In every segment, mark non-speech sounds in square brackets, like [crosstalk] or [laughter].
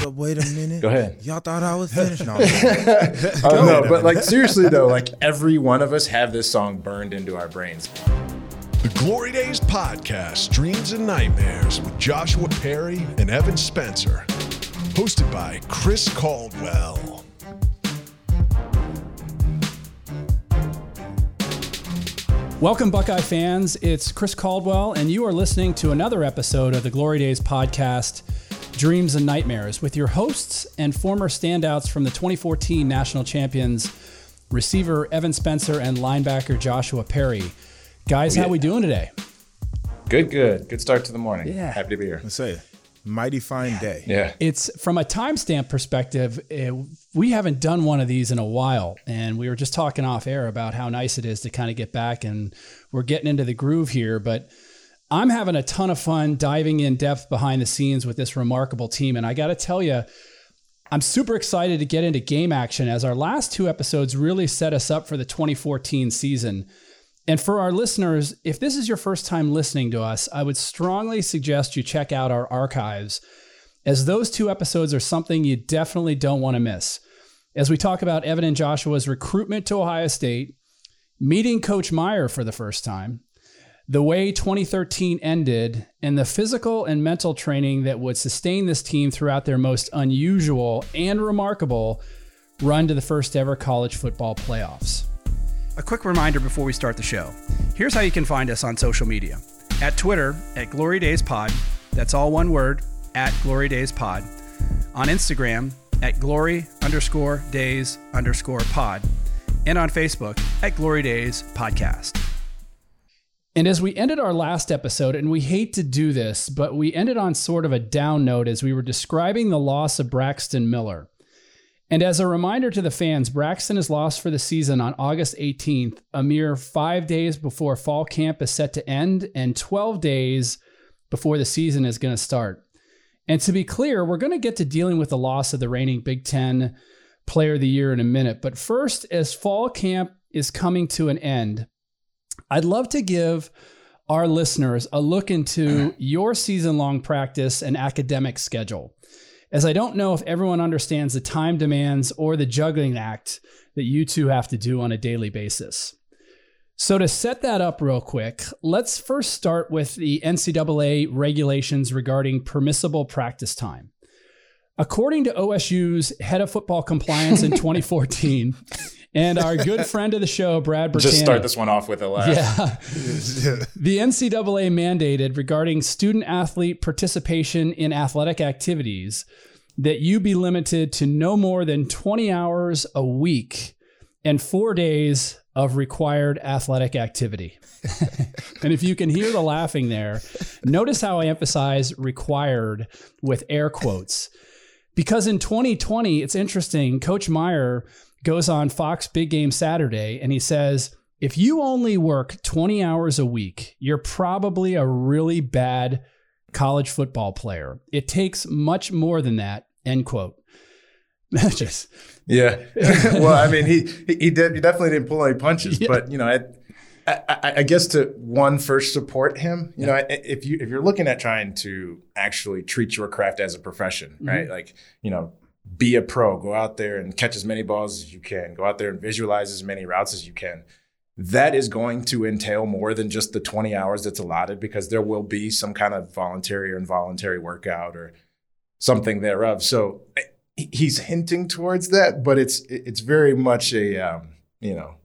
hold up, wait a minute. Go ahead. Y'all thought I was finished? No. [laughs] Oh no, but like seriously though, like every one of us have this song burned into our brains. The Glory Days Podcast, Dreams and Nightmares with Joshua Perry and Evan Spencer. Hosted by Chris Caldwell. Welcome, Buckeye fans. It's Chris Caldwell, and you are listening to another episode of the Glory Days podcast, Dreams and Nightmares, with your hosts and former standouts from the 2014 national champions, receiver Evan Spencer and linebacker Joshua Perry. Guys, how we doing today? Good, good, good start to the morning. Yeah. happy to be here. Let's say, mighty fine day. Yeah, It's from a timestamp perspective. eh, we haven't done one of these in a while, and we were just talking off air about how nice it is to kind of get back, and we're getting into the groove here. But I'm having a ton of fun diving in depth behind the scenes with this remarkable team, and I got to tell you. I'm super excited to get into game action as our last two episodes really set us up for the 2014 season. And for our listeners, if this is your first time listening to us, I would strongly suggest you check out our archives, as those two episodes are something you definitely don't want to miss. As we talk about Evan and Joshua's recruitment to Ohio State, meeting Coach Meyer for the first time, the way 2013 ended, and the physical and mental training that would sustain this team throughout their most unusual and remarkable run to the first ever college football playoffs. A quick reminder before we start the show. Here's how you can find us on social media. At Twitter, at Glory Days Pod. That's all one word, at Glory Days Pod. On Instagram, at Glory underscore days underscore pod. And on Facebook, at Glory Days Podcast. And as we ended our last episode, and we hate to do this, but we ended on sort of a down note as we were describing the loss of Braxton Miller. And as a reminder to the fans, Braxton is lost for the season on August 18th, a mere five days before fall camp is set to end and 12 days before the season is going to start. And to be clear, we're going to get to dealing with the loss of the reigning Big Ten Player of the Year in a minute. But first, as fall camp is coming to an end, I'd love to give our listeners a look into your season long practice and academic schedule as I don't know if everyone understands the time demands or the juggling act that you two have to do on a daily basis. So, to set that up real quick, let's first start with the NCAA regulations regarding permissible practice time. According to OSU's head of football compliance in [laughs] 2014, and our [laughs] good friend of the show, Brad Bertana. just start this one off with a laugh. Yeah. [laughs] the NCAA mandated regarding student athlete participation in athletic activities that you be limited to no more than 20 hours a week and four days of required athletic activity. [laughs] and if you can hear the laughing there, notice how I emphasize required with air quotes. Because in 2020, it's interesting, Coach Meyer goes on Fox Big Game Saturday and he says, if you only work 20 hours a week, you're probably a really bad college football player. It takes much more than that, end quote. [laughs] Just, Yeah. [laughs] well, I mean, he he did he definitely didn't pull any punches, Yeah. but you know, I, I, I guess to one first support him. You know, if you if you're looking at trying to actually treat your craft as a profession, mm-hmm. right? Like, you know, be a pro, go out there and catch as many balls as you can, go out there and visualize as many routes as you can. That is going to entail more than just the 20 hours that's allotted because there will be some kind of voluntary or involuntary workout or something thereof. So eh, he's hinting towards that, but it's it's very much a um, you know,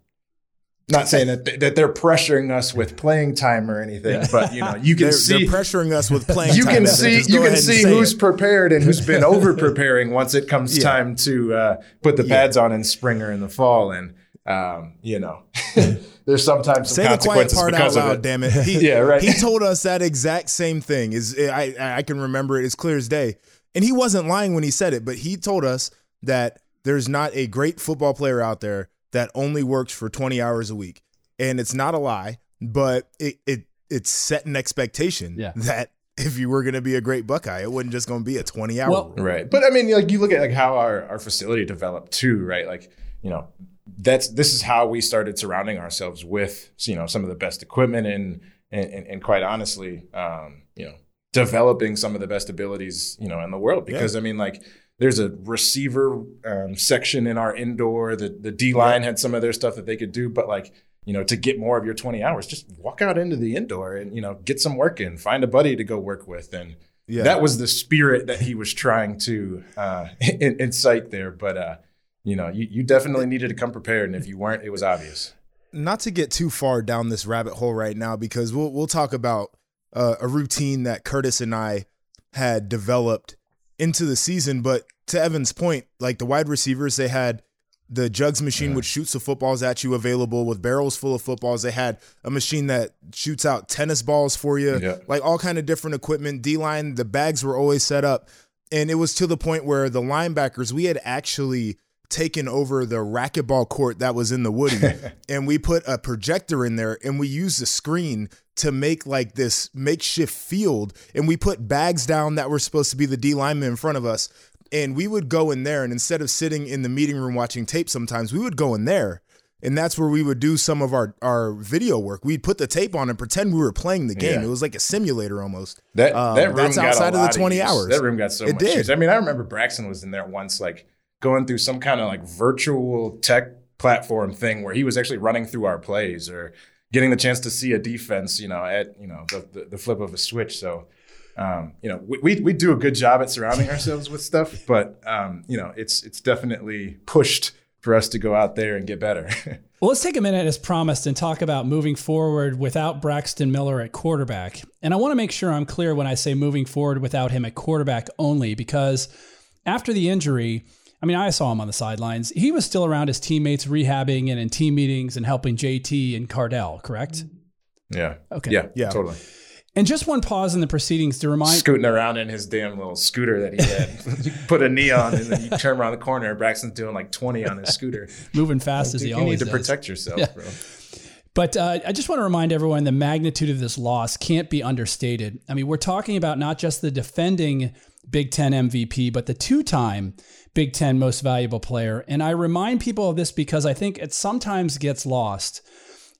not saying that that they're pressuring us with playing time or anything, but you know, you can They're, see they're pressuring us with playing. you time, can see you can see who's it. prepared and who's been [laughs] over preparing once it comes Yeah. time to uh, put the Yeah. pads on in spring or in the fall, and um, you know, [laughs] there's sometimes some Say the quiet part out loud, it. damn it. [laughs] He, Yeah, right. He told us that exact same thing. Is I I can remember it as clear as day, and he wasn't lying when he said it. But he told us that there's not a great football player out there that only works for 20 hours a week, and it's not a lie, but it it it set an expectation Yeah. that if you were going to be a great Buckeye, it wasn't just going to be a 20 hour. Well, Right. But I mean, like you look at like how our, our facility developed too, right? Like, you know, that's this is how we started surrounding ourselves with, you know, some of the best equipment and and, and, and quite honestly, um, you know, developing some of the best abilities, you know, in the world. Because I mean, like there's a receiver um, section in our indoor. The the D line had some of their stuff that they could do, but like you know, to get more of your 20 hours, just walk out into the indoor and you know get some work in. Find a buddy to go work with, and Yeah. that was the spirit that he was trying to uh, [laughs] incite there. But uh, you know, you, you definitely needed to come prepared, and if you weren't, it was obvious. not to get too far down this rabbit hole right now because we'll we'll talk about uh, a routine that Curtis and I had developed into the season. But to Evan's point, like the wide receivers, they had the jugs machine which shoots the footballs at you available with barrels full of footballs. They had a machine that shoots out tennis balls for you, Yeah. like all kind of different equipment. D line, the bags were always set up, and it was to the point where the linebackers we had actually taken over the racquetball court that was in the Woody, [laughs] and we put a projector in there, and we used the screen to make like this makeshift field, and we put bags down that were supposed to be the D linemen in front of us. And we would go in there, and instead of sitting in the meeting room watching tape, sometimes we would go in there, and that's where we would do some of our our video work. We'd put the tape on and pretend we were playing the game. Yeah. It was like a simulator almost. That Um, that room that's got a outside of the 20 use. hours. That room got so It much did. use. I mean, I remember Braxton was in there once, like going through some kind of like virtual tech platform thing where he was actually running through our plays or getting the chance to see a defense, you know, at you know the the, the flip of a switch. So. Um, you know, we, we do a good job at surrounding ourselves with stuff, [laughs] but um, you know, it's it's definitely pushed for us to go out there and get better. [laughs] Well, let's take a minute as promised and talk about moving forward without Braxton Miller at quarterback. And I want to make sure I'm clear when I say moving forward without him at quarterback only, because after the injury, I mean, I saw him on the sidelines. He was still around his teammates, rehabbing and in team meetings and helping JT and Cardale, correct? yeah. Okay. Yeah. Yeah. Totally. And just one pause in the proceedings to remind scooting around in his damn little scooter that he had. [laughs] You Put a neon and then you turn around the corner. Braxton's doing like 20 on his scooter. [laughs] moving fast as he you always need to does. protect yourself, Yeah. bro. But uh, I just want to remind everyone the magnitude of this loss can't be understated. I mean, we're talking about not just the defending Big Ten MVP, but the two time Big Ten most valuable player. And I remind people of this because I think it sometimes gets lost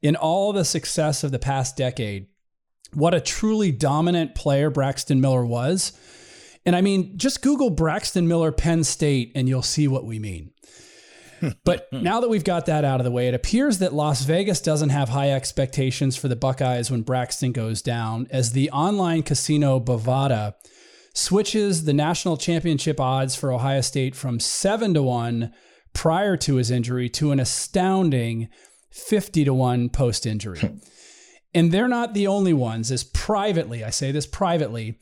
in all the success of the past decade. What a truly dominant player Braxton Miller was. And I mean, just Google Braxton Miller Penn State and you'll see what we mean. [laughs] But now that we've got that out of the way, it appears that Las Vegas doesn't have high expectations for the Buckeyes when Braxton goes down, as the online casino Bovada switches the national championship odds for Ohio State from 7 to 1 prior to his injury to an astounding 50 to 1 post injury. and they're not the only ones, as privately, I say this privately,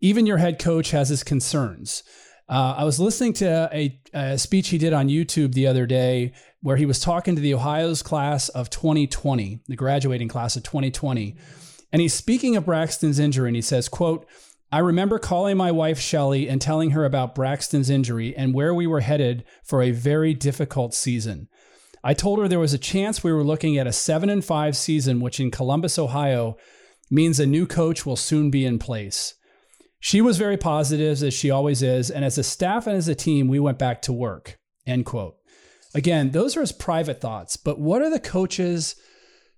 even your head coach has his concerns. Uh, I was listening to a, a speech he did on YouTube the other day where he was talking to the Ohio's class of 2020, the graduating class of 2020. And he's speaking of Braxton's injury and he says, quote, I remember calling my wife Shelly and telling her about Braxton's injury and where we were headed for a very difficult season. I told her there was a chance we were looking at a 7 and 5 season which in Columbus, Ohio means a new coach will soon be in place. She was very positive, as she always is, and as a staff and as a team, we went back to work. End quote. Again, those are his private thoughts, but what are the coaches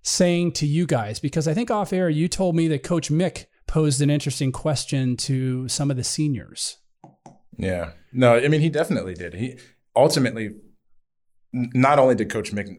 saying to you guys? Because I think off air, you told me that Coach Mick posed an interesting question to some of the seniors. Yeah. No, I mean, he definitely did. He ultimately, not only did Coach Mick,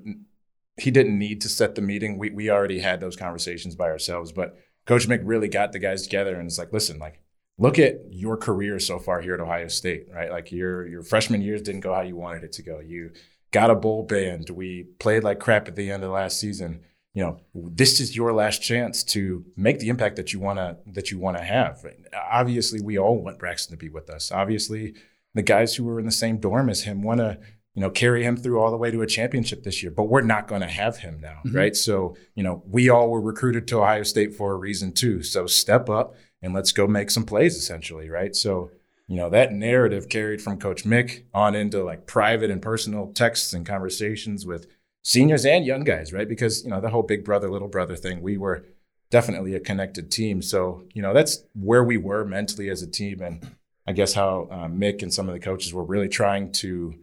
he didn't need to set the meeting. We, we already had those conversations by ourselves, but Coach Mick really got the guys together and it's like, listen, like, look at your career so far here at Ohio State, right? Like your your freshman years didn't go how you wanted it to go. You got a bowl band. We played like crap at the end of last season. You know, this is your last chance to make the impact that you wanna that you wanna have. Obviously, we all want Braxton to be with us. Obviously, the guys who were in the same dorm as him want to you know carry him through all the way to a championship this year but we're not going to have him now mm-hmm. right so you know we all were recruited to ohio state for a reason too so step up and let's go make some plays essentially right so you know that narrative carried from coach mick on into like private and personal texts and conversations with seniors and young guys right because you know the whole big brother little brother thing we were definitely a connected team so you know that's where we were mentally as a team and I guess how uh, Mick and some of the coaches were really trying to,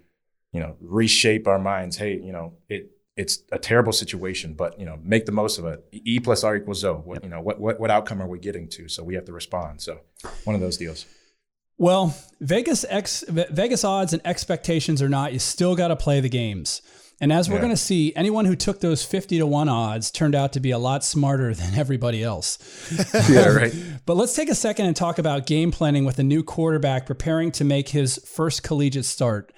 you know, reshape our minds. Hey, you know, it it's a terrible situation, but you know, make the most of it. E plus R equals O. What you know, what what what outcome are we getting to? So we have to respond. So one of those deals. Well, Vegas X Vegas odds and expectations or not, you still got to play the games. And as we're Yeah. going to see, anyone who took those 50 to 1 odds turned out to be a lot smarter than everybody else. [laughs] Yeah, right. But let's take a second and talk about game planning with a new quarterback preparing to make his first collegiate start.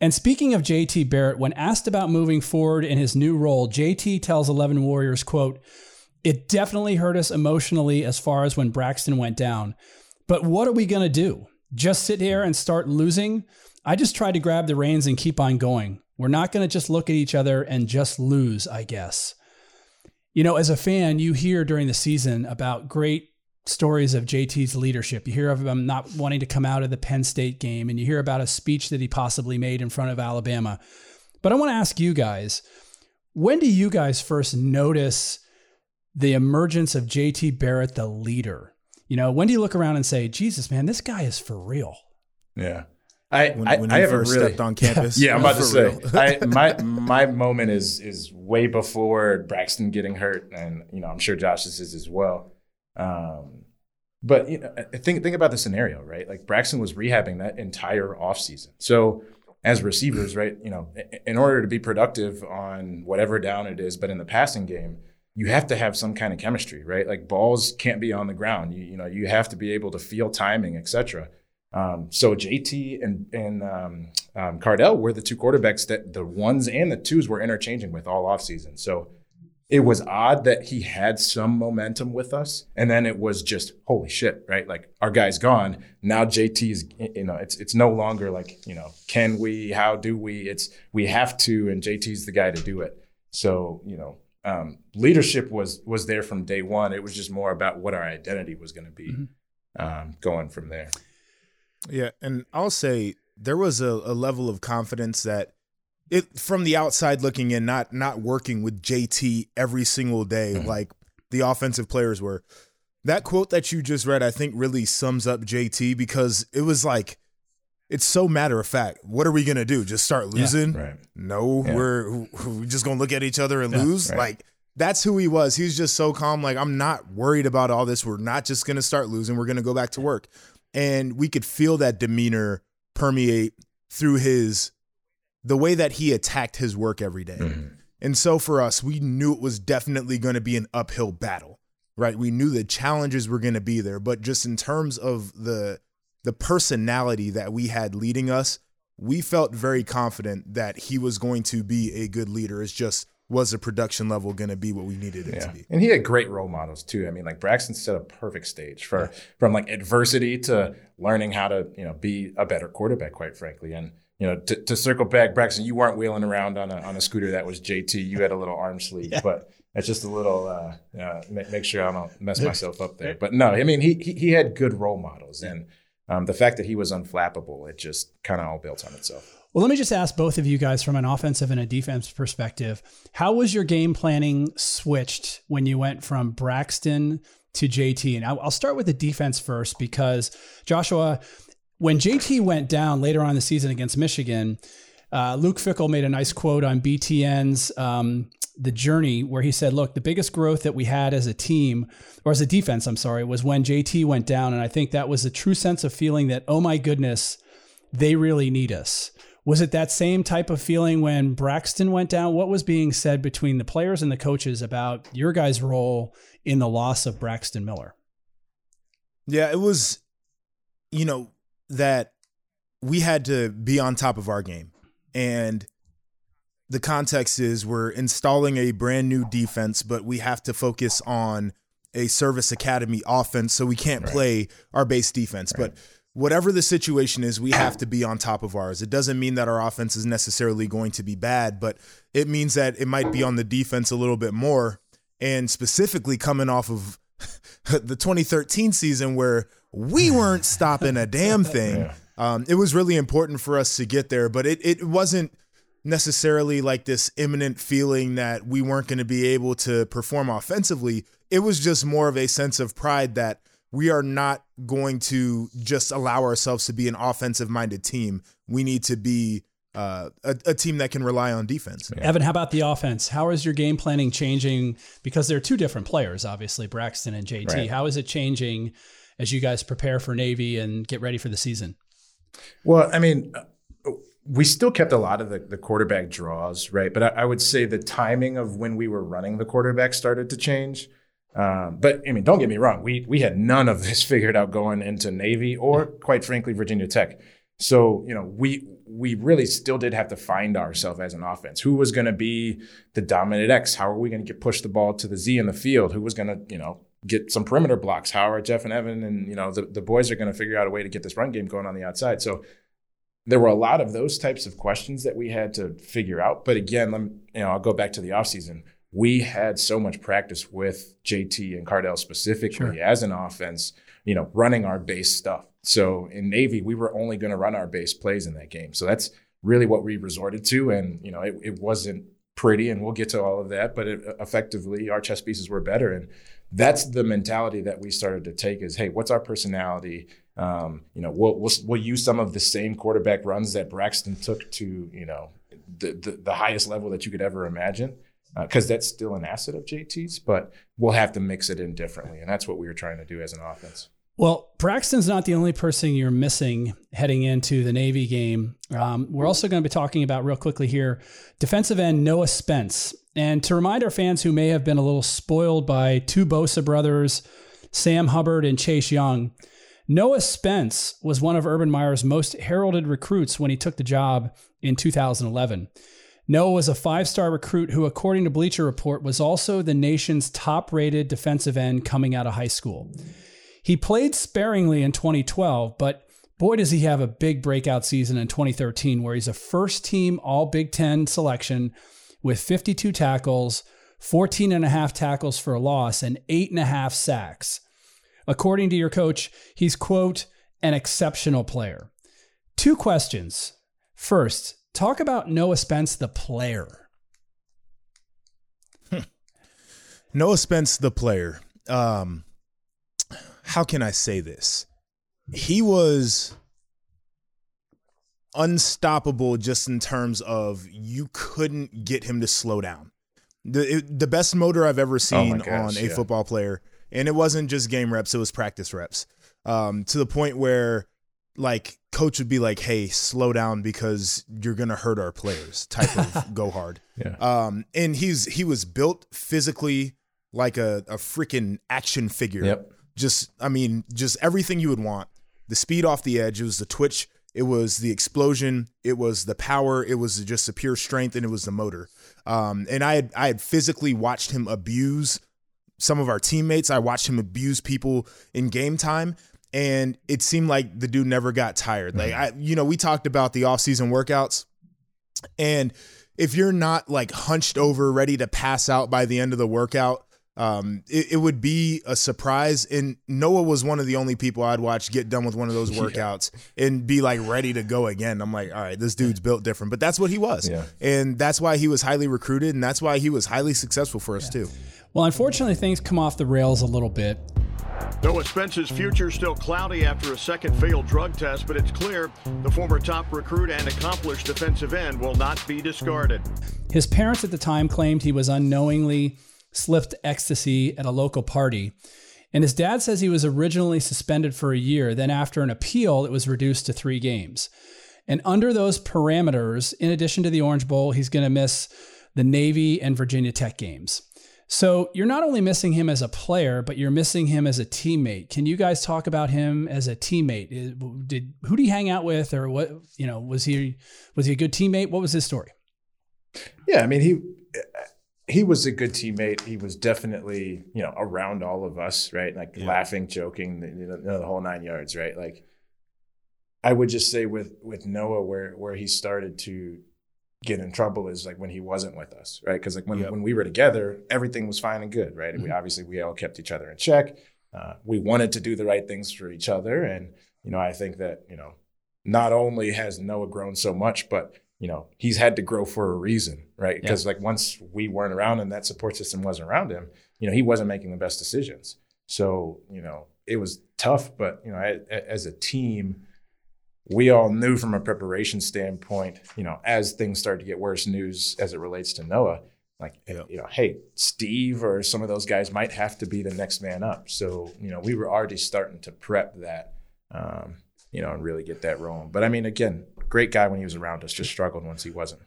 And speaking of JT Barrett, when asked about moving forward in his new role, JT tells 11 Warriors, quote, it definitely hurt us emotionally as far as when Braxton went down. But what are we going to do? Just sit here and start losing? I just tried to grab the reins and keep on going. We're not going to just look at each other and just lose, I guess. You know, as a fan, you hear during the season about great stories of JT's leadership. You hear of him not wanting to come out of the Penn State game, and you hear about a speech that he possibly made in front of Alabama. But I want to ask you guys when do you guys first notice the emergence of JT Barrett, the leader? You know, when do you look around and say, Jesus, man, this guy is for real? Yeah. I, When, I, when I haven't first really, stepped on campus. [laughs] Yeah, I'm about [laughs] to say. I, [laughs] my my moment is is way before Braxton getting hurt, and you know I'm sure Josh's is as well. Um, but you know, think think about the scenario, right? Like Braxton was rehabbing that entire offseason. So as receivers, right, you know, in order to be productive on whatever down it is, but in the passing game, you have to have some kind of chemistry, right? Like balls can't be on the ground. You you know you have to be able to feel timing, etc. Um, so JT and and um, um, Cardale were the two quarterbacks that the ones and the twos were interchanging with all offseason. So it was odd that he had some momentum with us, and then it was just holy shit, right? Like our guy's gone now. JT is you know it's it's no longer like you know can we how do we it's we have to and JT's the guy to do it. So you know um, leadership was was there from day one. It was just more about what our identity was going to be um, going from there. Yeah, and I'll say there was a, a level of confidence that it from the outside looking in, not not working with JT every single day mm-hmm. like the offensive players were. That quote that you just read, I think, really sums up JT because it was like it's so matter of fact. What are we gonna do? Just start losing? Right. No, Yeah. we're we're just gonna look at each other and lose. right. Like that's who he was. He was just so calm. Like I'm not worried about all this. We're not just gonna start losing. We're gonna go back to work. And we could feel that demeanor permeate through his the way that he attacked his work every day. Mm-hmm. And so for us, we knew it was definitely going to be an uphill battle, right? We knew the challenges were going to be there, but just in terms of the the personality that we had leading us, we felt very confident that he was going to be a good leader. It's just was the production level going to be what we needed it to be? And he had great role models too. I mean, like Braxton set a perfect stage for from like adversity to learning how to, you know, be a better quarterback, quite frankly. And, you know, to, to circle back, Braxton, you weren't wheeling around on a on a scooter that was JT. You had a little arm sleeve, but that's just a little uh, uh make, make sure I don't mess myself up there. But no, I mean he he, he had good role models and um, the fact that he was unflappable, it just kind of all built on itself. Well, let me just ask both of you guys from an offensive and a defense perspective. How was your game planning switched when you went from Braxton to JT? And I'll start with the defense first because Joshua, when JT went down later on in the season against Michigan, uh, Luke Fickell made a nice quote on BTN's um, The Journey where he said, Look, the biggest growth that we had as a team, or as a defense, I'm sorry, was when JT went down. And I think that was a true sense of feeling that, oh my goodness, they really need us. Was it that same type of feeling when Braxton went down? What was being said between the players and the coaches about your guys' role in the loss of Braxton Miller? Yeah, it was, you know, that we had to be on top of our game. And the context is we're installing a brand new defense, but we have to focus on a service academy offense. So we can't play our base defense. But whatever the situation is, we have to be on top of ours. It doesn't mean that our offense is necessarily going to be bad, but it means that it might be on the defense a little bit more. And specifically coming off of [laughs] the 2013 season where we [laughs] weren't stopping a damn thing. Um, it was really important for us to get there, but it, it wasn't necessarily like this imminent feeling that we weren't going to be able to perform offensively. It was just more of a sense of pride that we are not going to just allow ourselves to be an offensive minded team. We need to be uh, a, a team that can rely on defense. Evan, how about the offense? How is your game planning changing? Because they're two different players, obviously, Braxton and JT. Right. How is it changing as you guys prepare for Navy and get ready for the season? Well, I mean, we still kept a lot of the, the quarterback draws, right? But I, I, would say the timing of when we were running the quarterback started to change. Um, but I mean, don't get me wrong, we we had none of this [laughs] figured out going into Navy or, quite frankly, Virginia Tech. So you know, we we really still did have to find ourselves as an offense. Who was going to be the dominant X? How are we going to get push the ball to the Z in the field? Who was going to you know get some perimeter blocks? How are Jeff and Evan and you know the, the boys are going to figure out a way to get this run game going on the outside? So there were a lot of those types of questions that we had to figure out. But again, let me, you know, I'll go back to the offseason. We had so much practice with JT and Cardale specifically sure. as an offense, you know, running our base stuff. So in Navy, we were only going to run our base plays in that game. So that's really what we resorted to. And, you know, it, it wasn't pretty, and we'll get to all of that, but it, effectively, our chess pieces were better. And that's the mentality that we started to take is, hey, what's our personality? Um, you know, we'll, we'll, we'll use some of the same quarterback runs that Braxton took to, you know, the, the, the highest level that you could ever imagine, because uh, that's still an asset of JT's, but we'll have to mix it in differently. And that's what we were trying to do as an offense. Well, Braxton's not the only person you're missing heading into the Navy game. Um, we're also going to be talking about real quickly here defensive end Noah Spence. And to remind our fans who may have been a little spoiled by two Bosa brothers, Sam Hubbard and Chase Young, Noah Spence was one of Urban Meyer's most heralded recruits when he took the job in 2011. Noah was a five star recruit who, according to Bleacher Report, was also the nation's top rated defensive end coming out of high school. He played sparingly in 2012, but boy, does he have a big breakout season in 2013 where he's a first team All Big Ten selection with 52 tackles, 14 and a half tackles for a loss, and eight and a half sacks. According to your coach, he's, quote, an exceptional player. Two questions. First, talk about Noah Spence, the player. Noah Spence, the player. Um, how can I say this? He was unstoppable just in terms of you couldn't get him to slow down. The it, the best motor I've ever oh seen oh gosh, on a yeah. football player and it wasn't just game reps; it was practice reps. Um, to the point where, like, coach would be like, "Hey, slow down because you're gonna hurt our players." Type of [laughs] go hard. Yeah. Um, and he's he was built physically like a a freaking action figure. Yep. Just, I mean, just everything you would want. The speed off the edge. It was the twitch. It was the explosion. It was the power. It was just the pure strength, and it was the motor. Um, and I had I had physically watched him abuse some of our teammates. I watched him abuse people in game time and it seemed like the dude never got tired. Like I you know, we talked about the off-season workouts and if you're not like hunched over ready to pass out by the end of the workout, um, it, it, would be a surprise. And Noah was one of the only people I'd watch get done with one of those [laughs] workouts yeah. and be like ready to go again. I'm like, all right, this dude's built different, but that's what he was. Yeah. And that's why he was highly recruited. And that's why he was highly successful for us yeah. too. Well, unfortunately, things come off the rails a little bit. Noah Spence's future still cloudy after a second failed drug test, but it's clear the former top recruit and accomplished defensive end will not be discarded. His parents at the time claimed he was unknowingly slipped ecstasy at a local party. And his dad says he was originally suspended for a year. Then, after an appeal, it was reduced to three games. And under those parameters, in addition to the Orange Bowl, he's going to miss the Navy and Virginia Tech games. So you're not only missing him as a player, but you're missing him as a teammate. Can you guys talk about him as a teammate? Did who did he hang out with, or what? You know, was he was he a good teammate? What was his story? Yeah, I mean he he was a good teammate. He was definitely you know around all of us, right? Like yeah. laughing, joking, you know, the whole nine yards, right? Like I would just say with with Noah, where where he started to get in trouble is like when he wasn't with us, right? Because like when, yep. when we were together, everything was fine and good, right? Mm-hmm. We obviously we all kept each other in check. Uh, we wanted to do the right things for each other, and you know I think that you know not only has Noah grown so much, but you know he's had to grow for a reason, right? Because like once we weren't around and that support system wasn't around him, you know he wasn't making the best decisions. So you know it was tough, but you know as a team we all knew from a preparation standpoint, you know, as things started to get worse news as it relates to Noah, like Yep. you know, hey, Steve or some of those guys might have to be the next man up. So you know, we were already starting to prep that, um, you know, and really get that rolling. But I mean, again, great guy when he was around us, just struggled once he wasn't.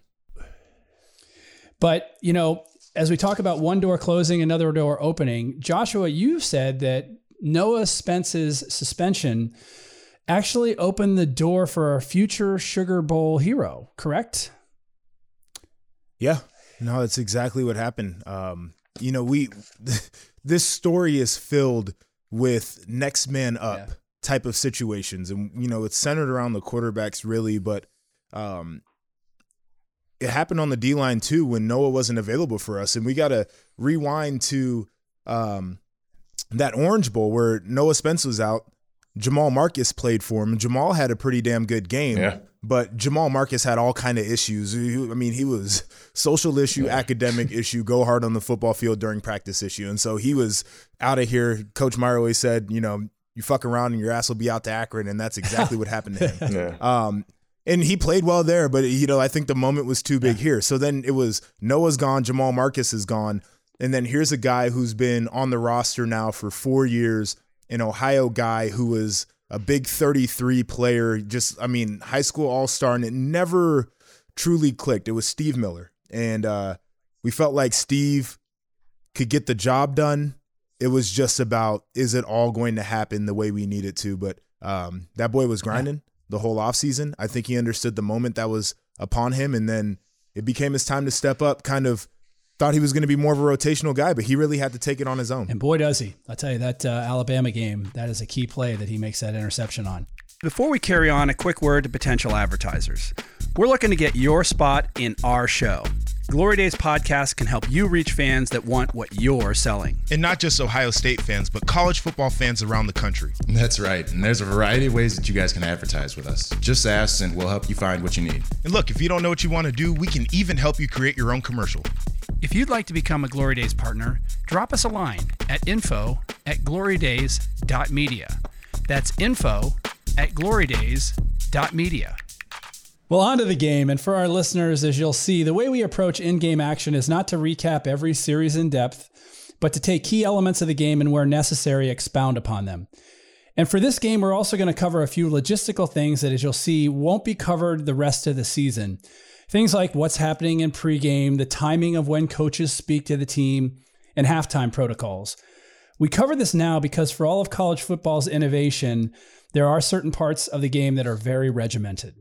But, you know, as we talk about one door closing, another door opening, Joshua, you said that Noah Spence's suspension actually opened the door for our future Sugar Bowl hero, correct? Yeah, no, that's exactly what happened. Um, you know, we [laughs] this story is filled with next man up Yeah. type of situations, and you know, it's centered around the quarterbacks really, but um, it happened on the D line too when Noah wasn't available for us, and we got to rewind to um, that Orange Bowl where Noah Spence was out. Jamal Marcus played for him, Jamal had a pretty damn good game. Yeah. But Jamal Marcus had all kind of issues. I mean, he was social issue, academic [laughs] issue, go hard on the football field during practice issue, and so he was out of here. Coach Meyer always said, you know, you fuck around and your ass will be out to Akron, and that's exactly what happened to him. [laughs] Yeah. Um, and he played well there, but you know, I think the moment was too big here. So then it was Noah's gone, Jamal Marcus is gone, and then here's a guy who's been on the roster now for four years, an Ohio guy who was a big 33 player, just I mean, high school all star, and it never truly clicked. It was Steve Miller, and uh, we felt like Steve could get the job done. It was just about is it all going to happen the way we need it to? But um, that boy was grinding the whole offseason. I think he understood the moment that was upon him, and then it became his time to step up. Kind of thought he was going to be more of a rotational guy, but he really had to take it on his own. And boy, does he. I'll tell you, that uh, Alabama game, that is a key play that he makes that interception on. Before we carry on, a quick word to potential advertisers. We're looking to get your spot in our show. Glory Days podcast can help you reach fans that want what you're selling. And not just Ohio State fans, but college football fans around the country. That's right. And there's a variety of ways that you guys can advertise with us. Just ask and we'll help you find what you need. And look, if you don't know what you want to do, we can even help you create your own commercial. If you'd like to become a Glory Days partner, drop us a line at info at glorydays.media. That's info at glorydays.media. Well, on to the game. And for our listeners, as you'll see, the way we approach in game action is not to recap every series in depth, but to take key elements of the game and, where necessary, expound upon them. And for this game, we're also going to cover a few logistical things that, as you'll see, won't be covered the rest of the season. Things like what's happening in pregame, the timing of when coaches speak to the team, and halftime protocols. We cover this now because for all of college football's innovation, there are certain parts of the game that are very regimented.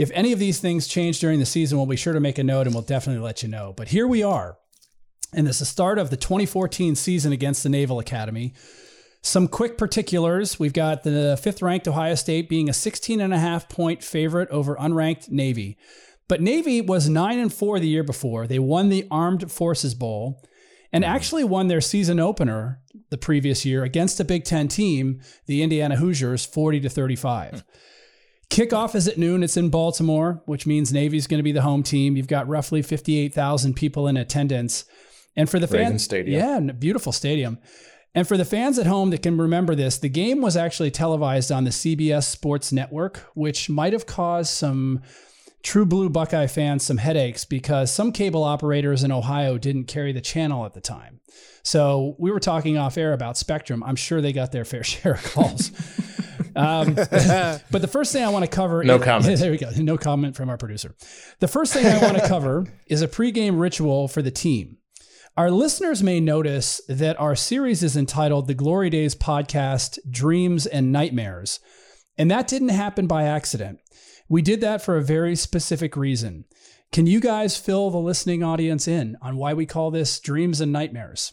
If any of these things change during the season, we'll be sure to make a note and we'll definitely let you know. But here we are. And this is the start of the 2014 season against the Naval Academy. Some quick particulars. We've got the fifth ranked Ohio State being a 16 and a half point favorite over unranked Navy. But Navy was 9 and 4 the year before. They won the Armed Forces Bowl and mm-hmm. actually won their season opener the previous year against a Big 10 team, the Indiana Hoosiers, 40 to 35. Hmm. Kickoff is at noon. It's in Baltimore, which means Navy's going to be the home team. You've got roughly 58,000 people in attendance. And for the fans, Stadium. yeah, a beautiful stadium. And for the fans at home that can remember this, the game was actually televised on the CBS Sports Network, which might have caused some true blue Buckeye fans some headaches because some cable operators in Ohio didn't carry the channel at the time. So we were talking off air about Spectrum. I'm sure they got their [laughs] fair share of calls. Um, [laughs] [laughs] but the first thing I want to cover No is, comment. [laughs] There we go. No comment from our producer. The first thing I want to cover is a pregame ritual for the team. Our listeners may notice that our series is entitled The Glory Days Podcast Dreams and Nightmares. And that didn't happen by accident. We did that for a very specific reason. Can you guys fill the listening audience in on why we call this Dreams and Nightmares?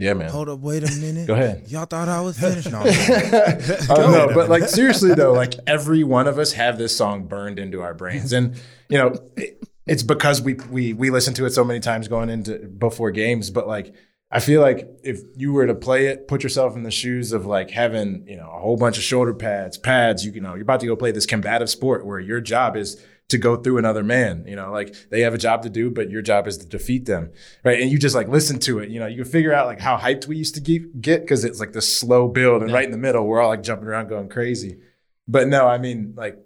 Yeah, man. Hold up, wait a minute. Go ahead. Y'all thought I was finished? No, [laughs] Oh, no, but like seriously though, like every one of us have this song burned into our brains, and you know, it, it's because we we we listen to it so many times going into before games. But like, I feel like if you were to play it, put yourself in the shoes of like having you know a whole bunch of shoulder pads, pads. You, you know, you're about to go play this combative sport where your job is to go through another man. You know, like they have a job to do, but your job is to defeat them, right? And you just like listen to it. You know, you can figure out like how hyped we used to get get because it's like this slow build, and right in the middle, we're all like jumping around going crazy. But no, I mean like.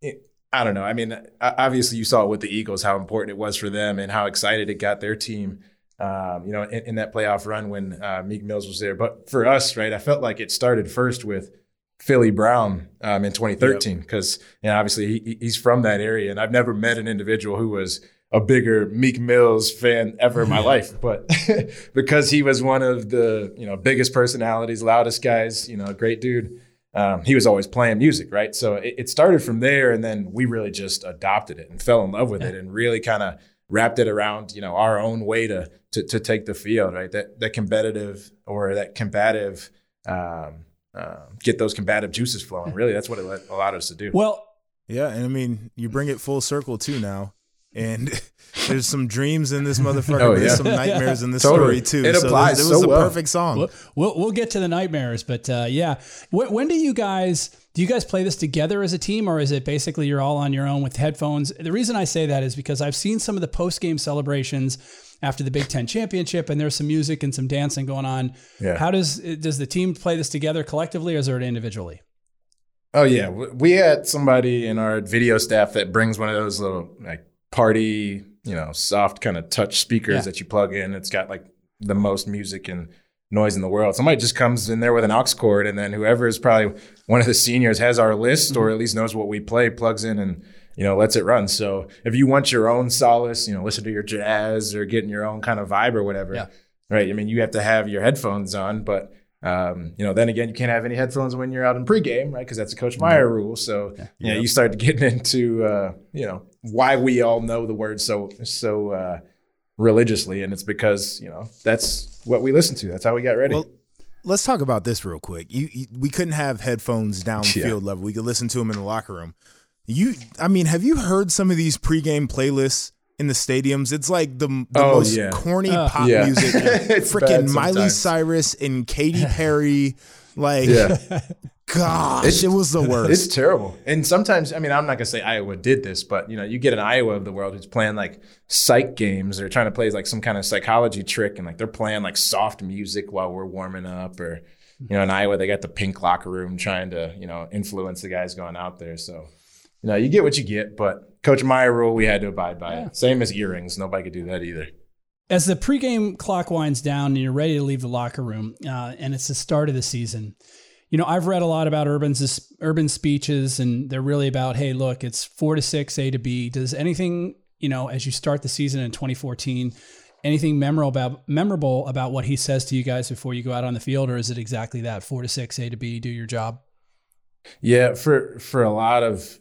It, I don't know. I mean, obviously you saw it with the Eagles how important it was for them and how excited it got their team. Um, you know, in, in, that playoff run when uh, Meek Mills was there. But for us, right, I felt like it started first with Philly Brown um, in 2013 because yep. you know, obviously he, he's from that area, and I've never met an individual who was a bigger Meek Mills fan ever in my [laughs] life, but [laughs] because he was one of the you know biggest personalities, loudest guys, you know, great dude. Um, he was always playing music, right? So it, it, started from there, and then we really just adopted it and fell in love with yeah. it, and really kind of wrapped it around you know our own way to, to to take the field, right? That that competitive or that combative. Um, uh, get those combative juices flowing. Really, that's what it allowed us to do. Well, yeah, and I mean, you bring it full circle too now and [laughs] there's some dreams in this motherfucker. Oh, yeah. There's some nightmares in this [laughs] totally. story too. It applies so it was so a well. perfect song. We'll, we'll, we'll get to the nightmares, but uh, yeah. When, when, do you guys do you guys play this together as a team, or is it basically you're all on your own with headphones? The reason I say that is because I've seen some of the post game celebrations after the Big Ten championship, and there's some music and some dancing going on. Yeah. How does does the team play this together collectively, or is it individually? Oh yeah, we had somebody in our video staff that brings one of those little like party, you know, soft kind of touch speakers yeah. that you plug in. It's got like the most music and noise in the world. Somebody just comes in there with an aux cord, and then whoever is probably one of the seniors has our list, mm-hmm. or at least knows what we play, plugs in and you know lets it run. So if you want your own solace, you know, listen to your jazz or getting your own kind of vibe or whatever, yeah. right? I mean, you have to have your headphones on, but um, you know, then again, you can't have any headphones when you're out in pregame, right? Because that's a Coach Meyer rule. So, yeah, you, know, you start getting into, uh, you know, why we all know the word so so uh, religiously, and it's because you know that's what we listen to. That's how we got ready. Well, let's talk about this real quick. You, you we couldn't have headphones [laughs] downfield yeah. level. We could listen to them in the locker room. You, I mean, have you heard some of these pregame playlists? in the stadiums. It's like the, the oh, most yeah. corny uh, pop yeah. music. [laughs] Freaking Miley Cyrus and Katy [laughs] Perry. Like, yeah. gosh, it's, it was the [laughs] worst. It's terrible. And sometimes, I mean, I'm not gonna say Iowa did this, but you know, you get an Iowa of the world who's playing like psych games or trying to play like some kind of psychology trick, and like they're playing like soft music while we're warming up, or you know, in Iowa they got the pink locker room trying to you know influence the guys going out there. So, you know, you get what you get, but Coach Meyer rule, we had to abide by yeah. it. Same as earrings. Nobody could do that either. As the pregame clock winds down and you're ready to leave the locker room, uh, and it's the start of the season, you know, I've read a lot about Urban's urban speeches, and they're really about, hey, look, it's four to six, A to B. Does anything, you know, as you start the season in 2014, anything memorable about memorable about what he says to you guys before you go out on the field, or is it exactly that four to six, A to B, do your job? Yeah, for for a lot of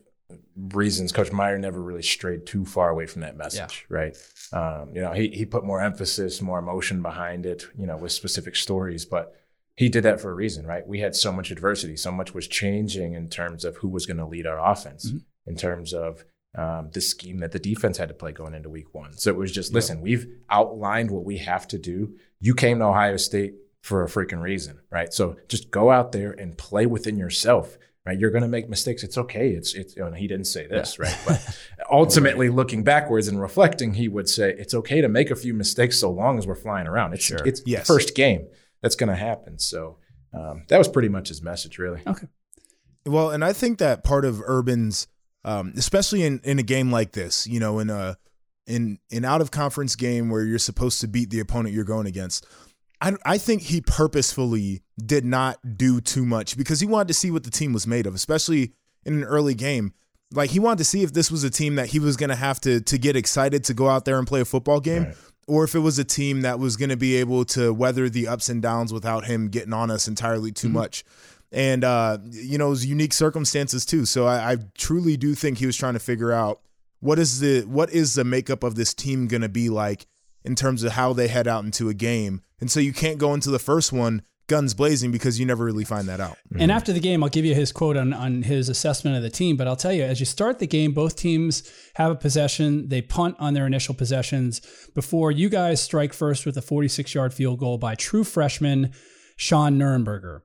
reasons, Coach Meyer never really strayed too far away from that message, yeah. right? Um, you know, he he put more emphasis, more emotion behind it, you know, with specific stories, but he did that for a reason, right? We had so much adversity, so much was changing in terms of who was going to lead our offense, mm-hmm. in terms of um, the scheme that the defense had to play going into week one. So it was just, listen, we've outlined what we have to do. You came to Ohio State for a freaking reason, right? So just go out there and play within yourself right? You're going to make mistakes. It's okay. It's it's. You know, he didn't say this, yeah. right? [laughs] But ultimately, looking backwards and reflecting, he would say it's okay to make a few mistakes so long as we're flying around. It's sure. it's yes. first game that's going to happen. So um, that was pretty much his message, really. Okay. Well, and I think that part of Urban's, um, especially in in a game like this, you know, in a in an out of conference game where you're supposed to beat the opponent you're going against I, I think he purposefully did not do too much because he wanted to see what the team was made of, especially in an early game. Like he wanted to see if this was a team that he was going to have to to get excited to go out there and play a football game, right. or if it was a team that was going to be able to weather the ups and downs without him getting on us entirely too mm-hmm. much. And uh, you know, it was unique circumstances too. So I, I truly do think he was trying to figure out what is the what is the makeup of this team going to be like in terms of how they head out into a game. And so you can't go into the first one guns blazing because you never really find that out. And after the game, I'll give you his quote on, on his assessment of the team. But I'll tell you, as you start the game, both teams have a possession. They punt on their initial possessions before you guys strike first with a 46 yard field goal by true freshman Sean Nuernberger.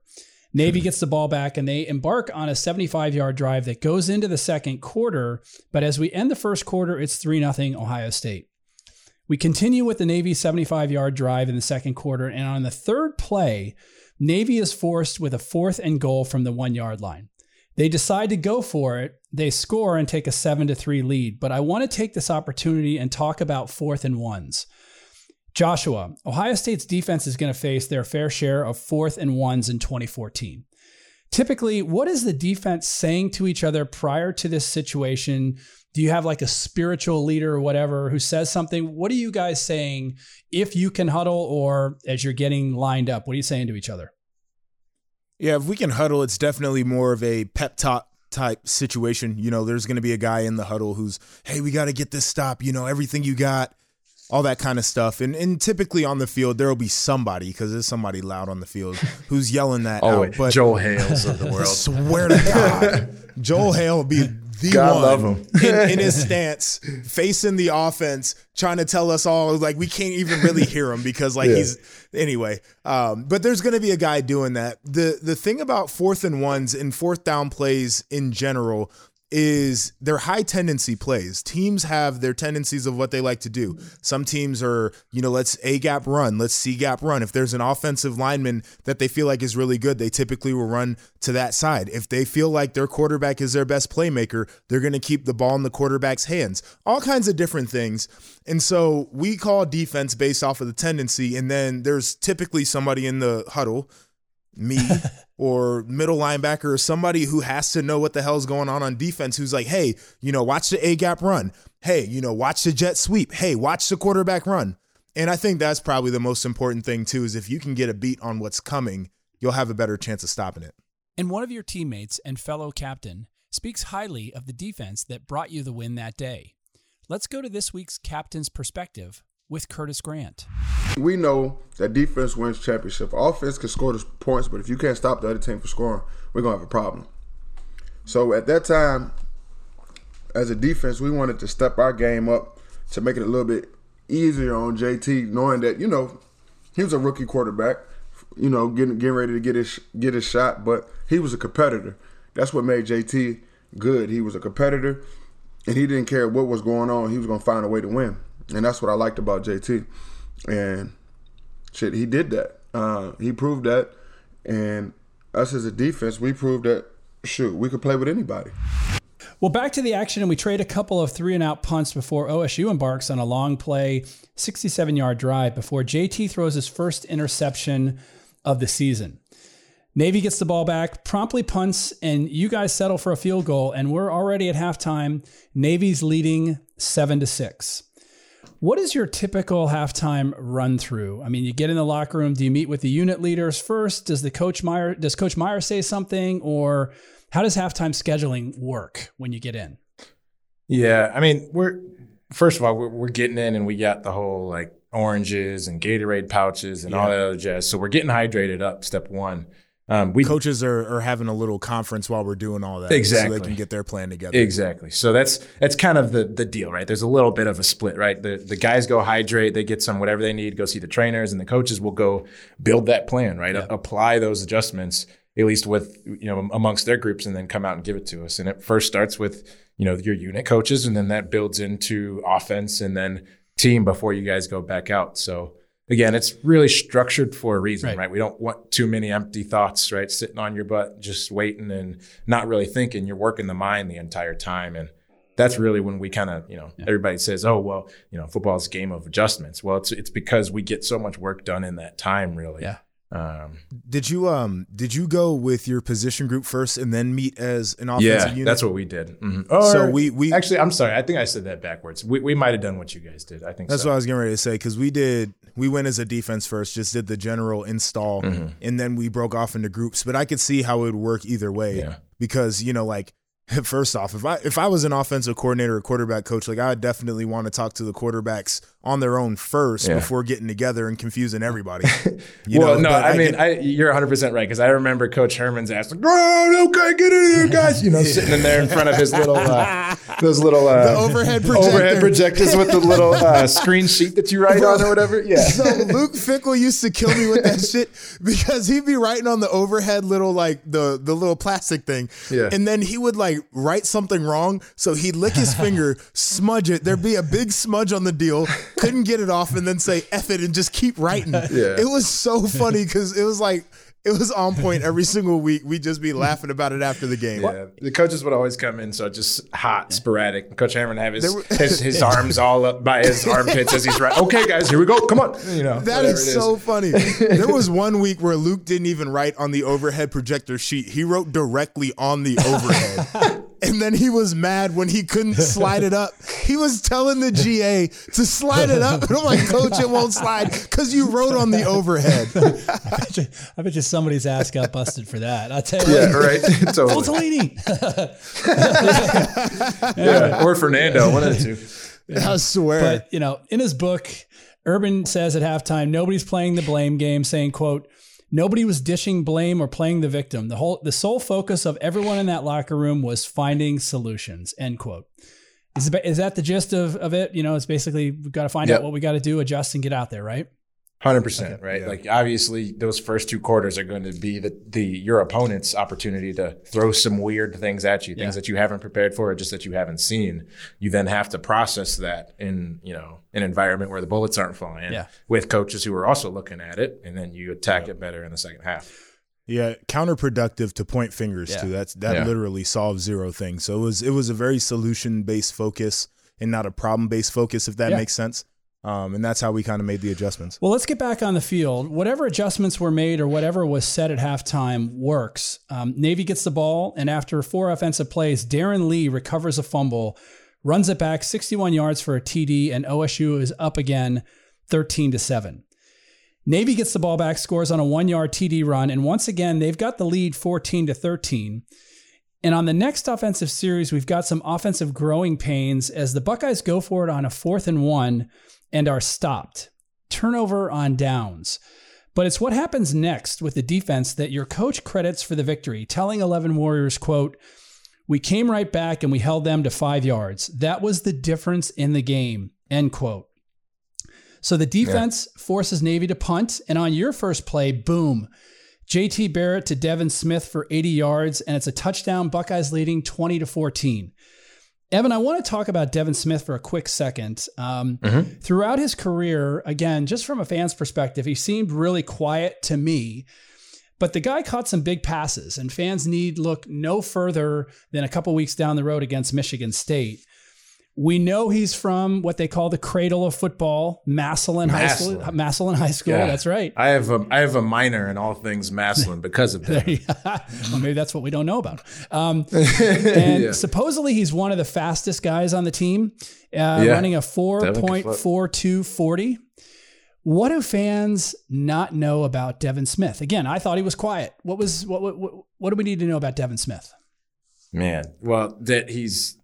Navy gets the ball back and they embark on a 75 yard drive that goes into the second quarter. But as we end the first quarter, it's 3 0 Ohio State. We continue with the Navy 75 yard drive in the second quarter, and on the third play, Navy is forced with a fourth and goal from the one yard line. They decide to go for it. They score and take a seven to three lead, but I want to take this opportunity and talk about fourth and ones. Joshua, Ohio State's defense is going to face their fair share of fourth and ones in 2014. Typically, what is the defense saying to each other prior to this situation? Do you have like a spiritual leader or whatever who says something? What are you guys saying if you can huddle or as you're getting lined up? What are you saying to each other? Yeah, if we can huddle, it's definitely more of a pep talk type situation. You know, there's going to be a guy in the huddle who's, hey, we got to get this stop. You know, everything you got, all that kind of stuff. And and typically on the field, there will be somebody because there's somebody loud on the field who's yelling that Oh, out. wait, But Joel Hales of the world. [laughs] I world. swear to God, [laughs] Joel Hale will be the God one love him. in, in his [laughs] stance, facing the offense, trying to tell us all like we can't even really hear him because like Yeah. he's anyway. Um, but there's going to be a guy doing that. the The thing about fourth and ones and fourth down plays in general is they're high tendency plays. Teams have their tendencies of what they like to do. Some teams are, you know, let's A gap run, let's C gap run. If there's an offensive lineman that they feel like is really good, they typically will run to that side. If they feel like their quarterback is their best playmaker, they're going to keep the ball in the quarterback's hands. All kinds of different things. And so we call defense based off of the tendency. And then there's typically somebody in the huddle me [laughs] or middle linebacker or somebody who has to know what the hell's going on on defense who's like, hey, you know, watch the A gap run. Hey, you know, watch the jet sweep. Hey, watch the quarterback run. And I think that's probably the most important thing too is if you can get a beat on what's coming, you'll have a better chance of stopping it. And one of your teammates and fellow captain speaks highly of the defense that brought you the win that day. Let's go to this week's captain's perspective with Curtis Grant. We know that defense wins championship. Offense can score the points, but if you can't stop the other team from scoring, we're gonna have a problem. So at that time, as a defense, we wanted to step our game up to make it a little bit easier on JT, knowing that you know he was a rookie quarterback, you know, getting getting ready to get his get his shot, but he was a competitor. That's what made JT good. He was a competitor, and he didn't care what was going on. He was gonna find a way to win, and that's what I liked about JT. And shit, he did that. Uh, he proved that, and us as a defense, we proved that. Shoot, we could play with anybody. Well, back to the action, and we trade a couple of three and out punts before OSU embarks on a long play, 67 yard drive before JT throws his first interception of the season. Navy gets the ball back, promptly punts, and you guys settle for a field goal, and we're already at halftime. Navy's leading seven to six. What is your typical halftime run through? I mean, you get in the locker room. Do you meet with the unit leaders first? Does the coach Meyer does Coach Meyer say something, or how does halftime scheduling work when you get in? Yeah, I mean, we're first of all, we're, we're getting in, and we got the whole like oranges and Gatorade pouches and all that other jazz. So we're getting hydrated up. Step one. Um, we Coaches are, are having a little conference while we're doing all that. So Exactly. they can get their plan together. Exactly. So that's that's kind of the the deal, right? There's a little bit of a split, right? The the guys go hydrate, they get some whatever they need, go see the trainers, and the coaches will go build that plan, right? Apply those adjustments at least with you know amongst their groups, and then come out and give it to us. And it first starts with you know your unit coaches, and then that builds into offense, and then team before you guys go back out. So. Again, it's really structured for a reason, Right. right? We don't want too many empty thoughts, right? Sitting on your butt, just waiting and not really thinking. You're working the mind the entire time. And that's really when we kind of, you know, everybody says, oh, well, you know, football is a game of adjustments. Well, it's, it's because we get so much work done in that time, really. Yeah. Um, Did you um did you go with your position group first and then meet as an offensive yeah, unit? that's what we did. Mm-hmm. So we- we- actually, I'm sorry. I think I said that backwards. We, we might have done what you guys did. I think That's so. what I was getting ready to say because we did we went as a defense first, just did the general install, Mm-hmm. and then we broke off into groups. But I could see how it would work either way Yeah. because you know, like [laughs] first off, if I if I was an offensive coordinator or quarterback coach, like I would definitely want to talk to the quarterbacks on their own first Yeah. before getting together and confusing everybody. [laughs] You well, know, no, but I, mean, I, you're 100 percent right because I remember Coach Herman's asking, "Oh, okay, get in here, guys!" You know, [laughs] sitting in there in front of his little, uh, those little uh, The overhead projector. overhead projectors with the little uh, screen sheet that you write on or whatever. Yeah, So Luke Fickell used to kill me with that shit because he'd be writing on the overhead little like the the little plastic thing. Yeah. And then he would like write something wrong. So he'd lick his [laughs] finger, smudge it. There'd be a big smudge on the deal. Couldn't get it off and then say F it and just keep writing. Yeah. It was so funny because it was like it was on point every single week. We'd just be laughing about it after the game. Yeah, the coaches would always come in, so just hot, sporadic. Coach Herman would have his, [laughs] his, his arms all up by his armpits as he's right. Okay, guys, here we go. Come on, you know that is, is so funny. [laughs] There was one week where Luke didn't even write on the overhead projector sheet. He wrote directly on the overhead. [laughs] and then he was mad when he couldn't [laughs] slide it up. He was telling the GA to slide it up. And I'm like, Coach, it won't slide because you wrote on the overhead. [laughs] I bet, you, I bet you somebody's ass got busted for that. I'll tell you. Yeah, what. right. Full [laughs] totally. Tolini. Yeah, or Fernando, one of the two. I swear. But you know, in his book, Urban says at halftime, nobody's playing the blame game, saying, "quote Nobody was dishing blame or playing the victim. The whole, the sole focus of everyone in that locker room was finding solutions." End quote. Is, is that the gist of, of it? You know, it's basically we've got to find Yep. out what we got to do, adjust, and get out there, right? Hundred percent, right? Like obviously, those first two quarters are going to be the, the your opponent's opportunity to throw some weird things at you, things Yeah. that you haven't prepared for, or just that you haven't seen. You then have to process that in you know an environment where the bullets aren't flying, Yeah. with coaches who are also looking at it, and then you attack it better in the second half. Yeah, counterproductive to point fingers Yeah. to. That's that Yeah. literally solves zero things. So it was it was a very solution based focus and not a problem based focus, if that Yeah. makes sense. Um, and that's how we kind of made the adjustments. Well, let's get back on the field. Whatever adjustments were made or whatever was said at halftime works. Um, Navy gets the ball, and after four offensive plays, Darron Lee recovers a fumble, runs it back 61 yards for a TD, and OSU is up again 13 to 7. Navy gets the ball back, scores on a one yard TD run, and once again, they've got the lead 14 to 13. And on the next offensive series, we've got some offensive growing pains as the Buckeyes go for it on a fourth and one and are stopped. Turnover on downs. But it's what happens next with the defense that your coach credits for the victory, telling 11 Warriors, quote, we came right back and we held them to five yards. That was the difference in the game, end quote. So the defense forces Navy to punt. And on your first play, boom, JT Barrett to Devin Smith for 80 yards, and it's a touchdown. Buckeyes leading 20 to 14. Evan, I want to talk about Devin Smith for a quick second. Um, Throughout his career, again, just from a fan's perspective, he seemed really quiet to me. But the guy caught some big passes, and fans need look no further than a couple weeks down the road against Michigan State. We know he's from what they call the cradle of football, Massillon High School. Massillon. Massillon High School, Yeah. that's right. I have a I have a minor in all things Massillon because of [laughs] that. well, maybe that's what we don't know about. Um, [laughs] and Yeah. supposedly he's one of the fastest guys on the team, uh, Yeah. running a Devin can 4.4240. What do fans not know about Devin Smith? Again, I thought he was quiet. What was what what what, what do we need to know about Devin Smith? Man, well, that he's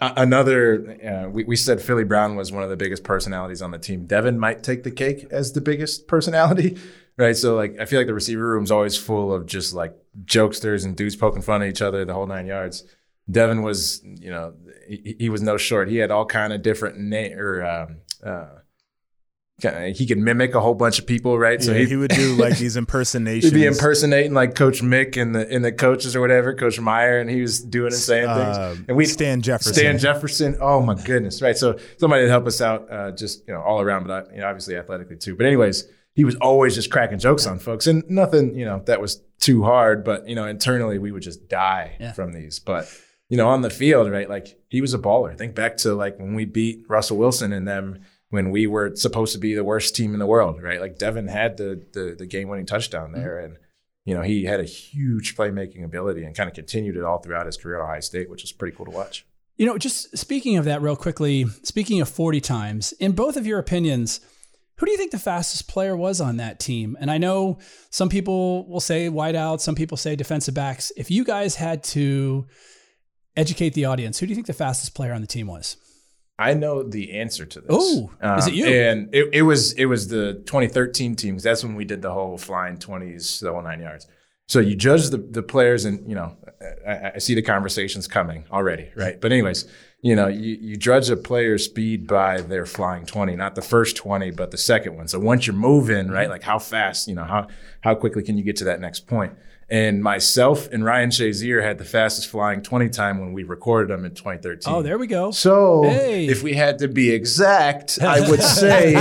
another. Uh, we, we said Philly Brown was one of the biggest personalities on the team. Devin might take the cake as the biggest personality, [laughs] right? So, like, I feel like the receiver room's always full of just like jokesters and dudes poking fun at each other the whole nine yards. Devin was, you know, he, he was no short. He had all kind of different name or um, uh, he could mimic a whole bunch of people, right? So he, would do like these impersonations. [laughs] He'd be impersonating like Coach Mick and the and the coaches or whatever, Coach Meyer, and he was doing and saying Uh, things. And we Stan Jefferson. Stan Jefferson. Oh my goodness, right? So somebody to help us out, uh, just you know, all around, but I, you know, obviously athletically too. But anyways, he was always just cracking jokes on folks, and nothing, you know, that was too hard. But you know, internally we would just die Yeah. from these. But you know, on the field, right? Like he was a baller. Think back to like when we beat Russell Wilson and them when we were supposed to be the worst team in the world, right? Like Devin had the the, the game winning touchdown mm-hmm. there, and you know he had a huge playmaking ability and kind of continued it all throughout his career at Ohio State, which was pretty cool to watch. You know, just speaking of that real quickly, speaking of 40 times, in both of your opinions, who do you think the fastest player was on that team? And I know some people will say wideout, some people say defensive backs. If you guys had to educate the audience, who do you think the fastest player on the team was? I know the answer to this. Oh, is it um, you? And it, it was it was the 2013 team because that's when we did the whole flying 20s, the whole nine yards. So you judge the, the players, and you know, I, I see the conversations coming already, right? But anyways, you know, you, you judge a player's speed by their flying 20, not the first 20, but the second one. So once you're moving, right, mm-hmm. like how fast, you know, how how quickly can you get to that next point? And myself and Ryan Shazier had the fastest flying 20 time when we recorded them in 2013. Oh, there we go. So Hey. if we had to be exact, I would [laughs] say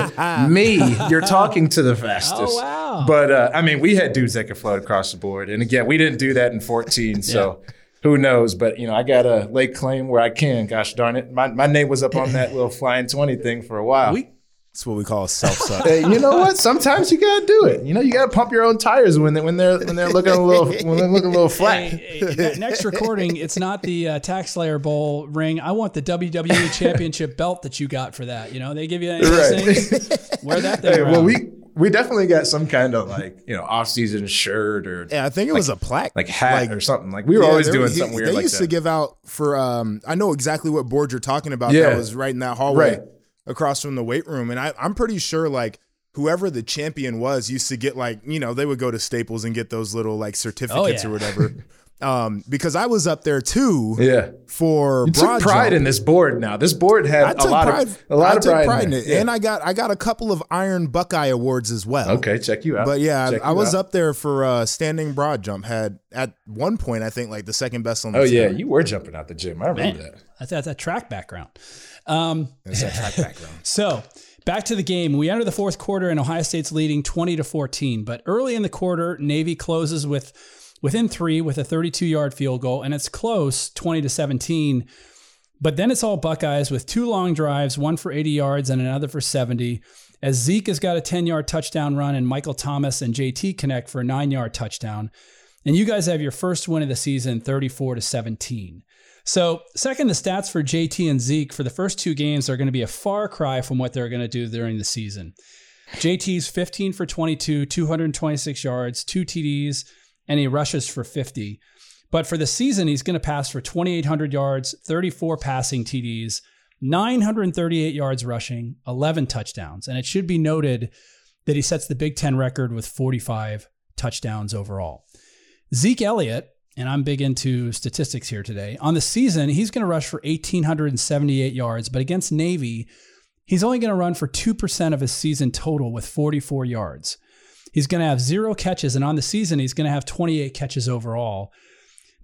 me. You're talking to the fastest. Oh, wow. But uh, I mean, we had dudes that could float across the board, and again, we didn't do that in 14. So who knows? But you know, I got to lay claim where I can. Gosh darn it, my my name was up on that little flying 20 thing for a while. We- That's what we call a self suck. Hey, you know what? Sometimes you gotta do it. You know, you gotta pump your own tires when they, when they're when they're looking a little when they're looking a little flat. Hey, hey, next recording, it's not the uh, TaxSlayer Bowl ring. I want the WWE Championship belt that you got for that. You know, they give you any of those Right. things. Wear that thing Hey, well, we we definitely got some kind of like you know off season shirt or Yeah, I think it was a plaque, like hat Like, or something. Like we were Yeah, always there- doing he- something weird They like used that. to give out for. Um, I know exactly what board you're talking about. Yeah. That was right in that hallway Right. Across from the weight room, and I, I'm pretty sure like whoever the champion was used to get like you know they would go to Staples and get those little like certificates yeah. or whatever. [laughs] um, because I was up there too. yeah. For You took pride jump. in this board now. This board had I a took lot pride. of a lot I of took pride, pride in in it, Yeah. and I got I got a couple of Iron Buckeye awards as well. okay, check you out. But yeah, Check I, I was out. up there for uh, standing broad jump. Had at one point I think like the second best on the Oh team. yeah, you were jumping out the gym. I remember Man, that. that's, that's a track background. Um, That's that [laughs] background. So back to the game. We enter the fourth quarter and Ohio State's leading 20 to 14. But early in the quarter, Navy closes with within three with a 32 yard field goal, and it's close 20 to 17. But then it's all Buckeyes with two long drives, one for 80 yards and another for 70. As Zeke has got a 10 yard touchdown run, and Michael Thomas and JT connect for a nine yard touchdown. And you guys have your first win of the season, 34 to 17. So, second, the stats for JT and Zeke for the first two games are going to be a far cry from what they're going to do during the season. JT's 15 for 22, 226 yards, two TDs, and he rushes for 50. But for the season, he's going to pass for 2,800 yards, 34 passing TDs, 938 yards rushing, 11 touchdowns. And it should be noted that he sets the Big Ten record with 45 touchdowns overall. Zeke Elliott, and I'm big into statistics here today, on the season, he's going to rush for 1,878 yards, but against Navy, he's only going to run for 2% of his season total with 44 yards. He's going to have zero catches, and on the season, he's going to have 28 catches overall.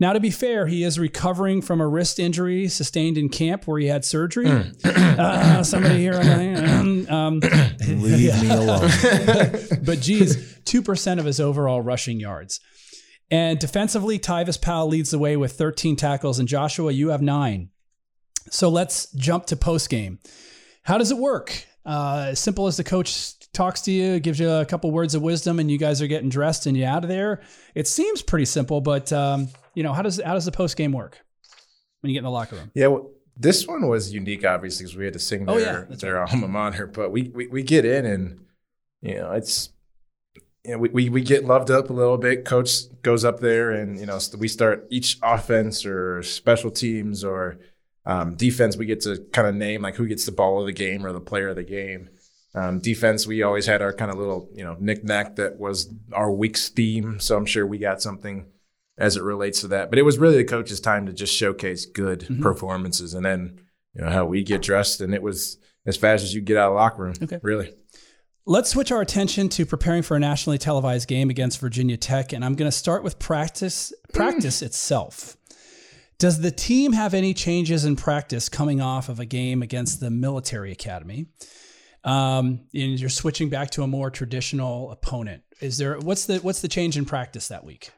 Now, to be fair, he is recovering from a wrist injury sustained in camp where he had surgery. uh, somebody here um, Leave me [laughs] alone. but geez, 2% of his overall rushing yards. And defensively, Tyvis Powell leads the way with 13 tackles, and Joshua, you have nine. So let's jump to post game. How does it work? Uh, simple as the coach talks to you, gives you a couple words of wisdom, and you guys are getting dressed and you out of there. It seems pretty simple, but um, you know how does how does the post game work when you get in the locker room? Yeah, well, this one was unique, obviously, because we had to sing Oh, their, yeah, that's their alma mater. But we, we we get in, and you know, it's you know, we, we we get loved up a little bit. Coach goes up there, and you know, we start each offense or special teams or um, defense. We get to kind of name like who gets the ball of the game or the player of the game. Um, defense, we always had our kind of little you know knick-knack that was our week's theme. So I'm sure we got something as it relates to that. But it was really the coach's time to just showcase good Mm-hmm. performances, and then you know how we get dressed, and it was as fast as you get out of the locker room. Okay. really. Let's switch our attention to preparing for a nationally televised game against Virginia Tech, and I'm going to start with practice. Practice itself. Does the team have any changes in practice coming off of a game against the military academy? Um, and you're switching back to a more traditional opponent. Is there what's the what's the change in practice that week?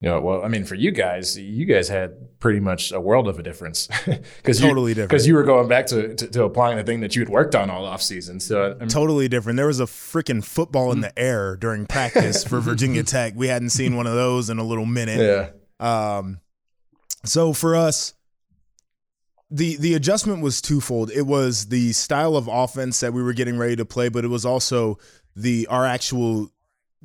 You know, well, I mean, for you guys, you guys had pretty much a world of a difference [laughs] because Totally different. because you were going back to, to, to applying the thing that you had worked on all off season. So I mean, totally different. There was a freaking football in the air during practice for Virginia [laughs] Tech. We hadn't seen one of those in a little minute. yeah, Um, so for us, the the adjustment was twofold. It was the style of offense that we were getting ready to play, but it was also the our actual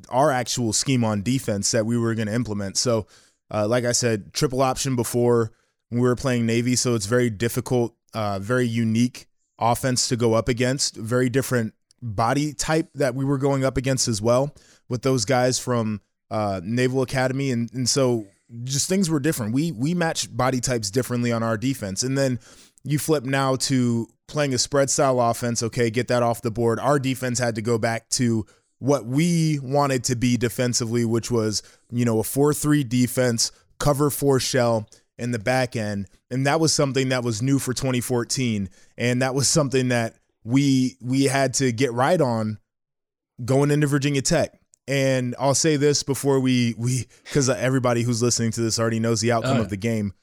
our actual scheme on defense that we were going to implement. So, uh, like I said, triple option before we were playing Navy, so it's very difficult, uh, very unique offense to go up against. Very different body type that we were going up against as well with those guys from uh, Naval Academy, and and so just things were different. We we matched body types differently on our defense, and then you flip now to playing a spread style offense. Okay, get that off the board. Our defense had to go back to what we wanted to be defensively, which was you know a four three defense, cover four shell in the back end, and that was something that was new for 2014, and that was something that we we had to get right on going into Virginia Tech. And I'll say this before we we because everybody who's listening to this already knows the outcome Oh. of the game.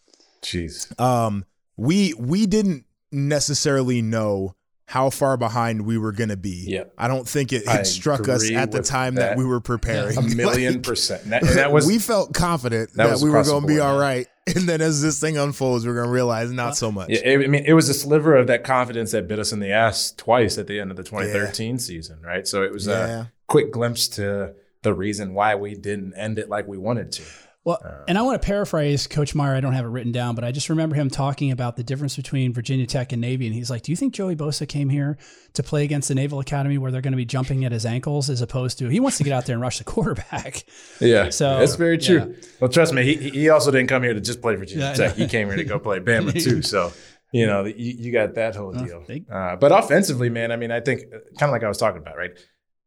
Jeez. Um, we we didn't necessarily know how far behind we were going to be. Yep. I don't think it, it struck us at the time that. that. we were preparing. A million [laughs] Like, percent. That, that was we felt confident that that, we were going to be all right, [laughs] and then as this thing unfolds, we're going to realize not so much. Yeah, I mean, it was a sliver of that confidence that bit us in the ass twice at the end of the 2013 season, right? So it was Yeah. a quick glimpse to the reason why we didn't end it like we wanted to. Well, and I want to paraphrase Coach Meyer. I don't have it written down, but I just remember him talking about the difference between Virginia Tech and Navy. And he's like, Do you think Joey Bosa came here to play against the Naval Academy where they're going to be jumping at his ankles as opposed to he wants to get out there and rush the [laughs] quarterback? Yeah, So, that's very true. yeah. Well, trust me, he, he also didn't come here to just play Virginia Yeah, Tech. He came here to go play [laughs] Bama too. So, you know, you, you got that whole deal. Uh, but offensively, man, I mean, I think kind of like I was talking about, right?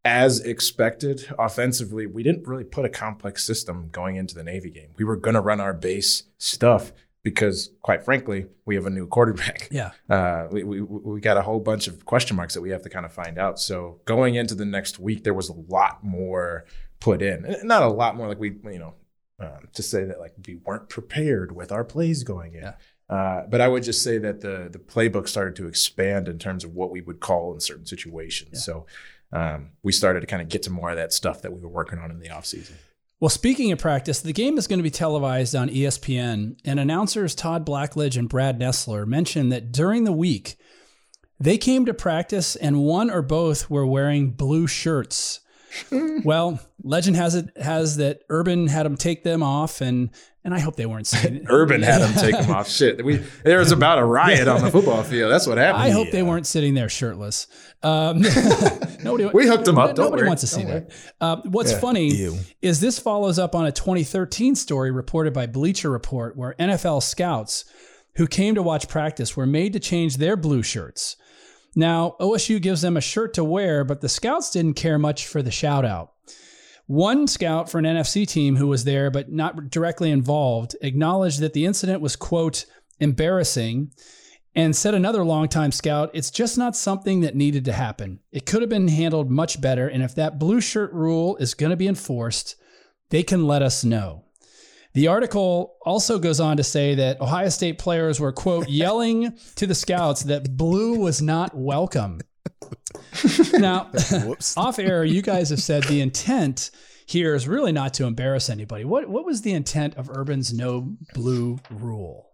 As expected, offensively, we didn't really put a complex system going into the Navy game. We were going to run our base stuff because, quite frankly, we have a new quarterback. [laughs] Yeah. Uh, we, we, we got a whole bunch of question marks that we have to kind of find out. So going into the next week, there was a lot more put in. And Not a lot more like we, you know, um, to say that like we weren't prepared with our plays going in. Yeah. Uh, but I would just say that the the playbook started to expand in terms of what we would call in certain situations. So um, we started to kind of get to more of that stuff that we were working on in the offseason. Well, speaking of practice, the game is going to be televised on ESPN, and announcers Todd Blackledge and Brad Nessler mentioned that during the week, they came to practice and one or both were wearing blue shirts. [laughs] well, legend has it has that Urban had them take them off, and and I hope they weren't sitting. [laughs] Urban had them take them [laughs] off. Shit, we there was about a riot on the football field. That's what happened. I hope they weren't sitting there shirtless. Um, nobody, We hooked 'em up, don't Nobody worry, wants to see don't that. Uh, what's funny Ew. is this follows up on a 2013 story reported by Bleacher Report, where NFL scouts who came to watch practice were made to change their blue shirts. Now, OSU gives them a shirt to wear, but the scouts didn't care much for the shout out. One scout for an NFC team who was there but not directly involved acknowledged that the incident was, quote, embarrassing and said another longtime scout, it's just not something that needed to happen. It could have been handled much better. And if that blue shirt rule is going to be enforced, they can let us know. The article also goes on to say that Ohio State players were, quote, [laughs] yelling to the scouts that blue was not welcome. [laughs] now, [laughs] off air, you guys have said the intent here is really not to embarrass anybody. What, what was the intent of Urban's no blue rule?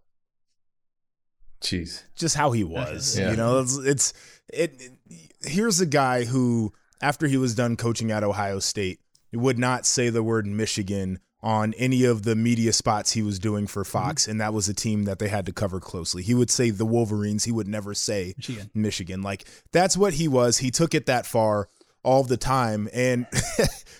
Jeez. just how he was. Yeah. You know, it's, it's it, it- Here's a guy who, after he was done coaching at Ohio State, would not say the word Michigan on any of the media spots he was doing for mm-hmm. Fox, and that was a team that they had to cover closely. He would say the Wolverines. He would never say Michigan. Michigan. Like that's what he was. He took it that far all the time, and [laughs]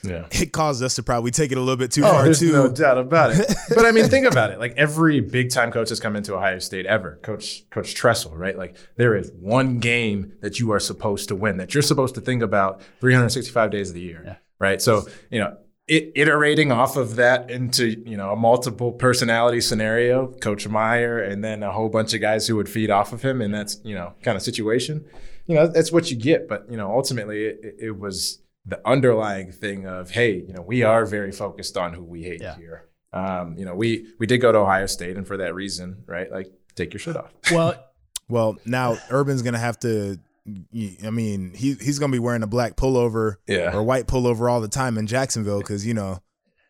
Yeah. it caused us to probably take it a little bit too Oh, far there's too. no doubt about it. [laughs] But I mean, think about it. Like every big time coach has come into Ohio State ever, Coach Coach Tressel, right? Like there is one game that you are supposed to win, that you're supposed to think about 365 days of the year, right? So you know, it, iterating off of that into you know a multiple personality scenario, Coach Meyer, and then a whole bunch of guys who would feed off of him, and that's you know kind of situation. You know, that's what you get. But you know, ultimately, it, it was the underlying thing of hey, you know, we are very focused on who we hate Yeah. here. Um, you know, we we did go to Ohio State, and for that reason, right? Like, take your shit off. [laughs] Well, Well, now Urban's gonna have to. I mean, he he's gonna be wearing a black pullover Yeah. or white pullover all the time in Jacksonville because you know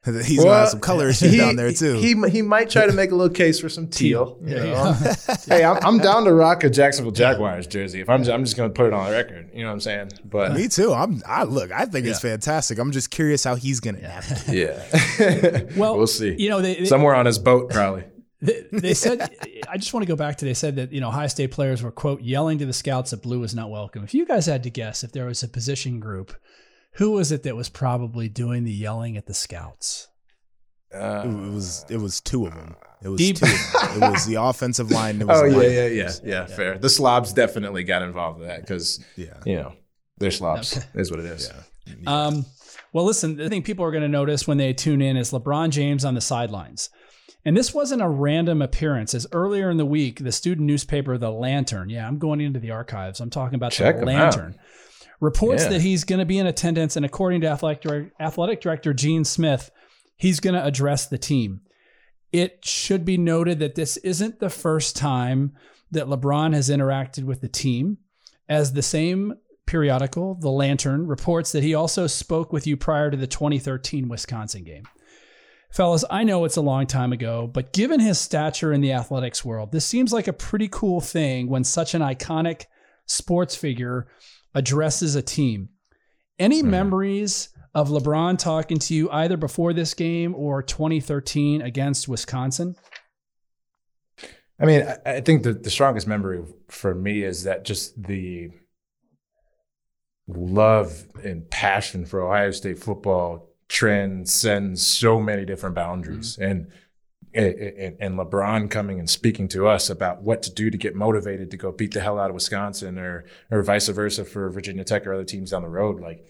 [laughs] he's gonna have some color issues down there too. He, he might try to make a little case for some teal. you know. [laughs] [laughs] hey, I'm, I'm down to rock a Jacksonville Jaguars jersey. If I'm I'm just gonna put it on the record. You know what I'm saying? But Me too. I'm. I look. I think it's fantastic. I'm just curious how he's gonna navigate. yeah, well, we'll see. You know, they, they, Somewhere on his boat, probably. they, they said, I just want to go back to, they said that, you know, Ohio State players were, quote, yelling to the scouts that blue was not welcome. If you guys had to guess if there was a position group, who was it that was probably doing the yelling at the scouts? Uh, It was. It was two of them. It was Deep- two. Of them. It was the [laughs] offensive line. It [laughs] was oh yeah, line. yeah, yeah, yeah, Fair. The slobs definitely got involved with that because Yeah. you know they're slobs. Is what it is. Um, well, listen, the thing people are going to notice when they tune in is LeBron James on the sidelines. And this wasn't a random appearance. As earlier in the week, the student newspaper, The Lantern, yeah, I'm going into the archives. I'm talking about Check The 'em out. Lantern, reports Yeah. that he's going to be in attendance, and according to athletic, athletic director Gene Smith, he's going to address the team. It should be noted that this isn't the first time that LeBron has interacted with the team, as the same periodical, The Lantern, reports that he also spoke with you prior to the 2013 Wisconsin game. Fellas, I know it's a long time ago, but given his stature in the athletics world, this seems like a pretty cool thing when such an iconic sports figure addresses a team. Any hmm. memories of LeBron talking to you either before this game or 2013 against Wisconsin? I mean, I, think the, the strongest memory for me is that just the love and passion for Ohio State football transcends so many different boundaries. Mm-hmm. And, and and LeBron coming and speaking to us about what to do to get motivated to go beat the hell out of Wisconsin or or vice versa for Virginia Tech or other teams down the road, like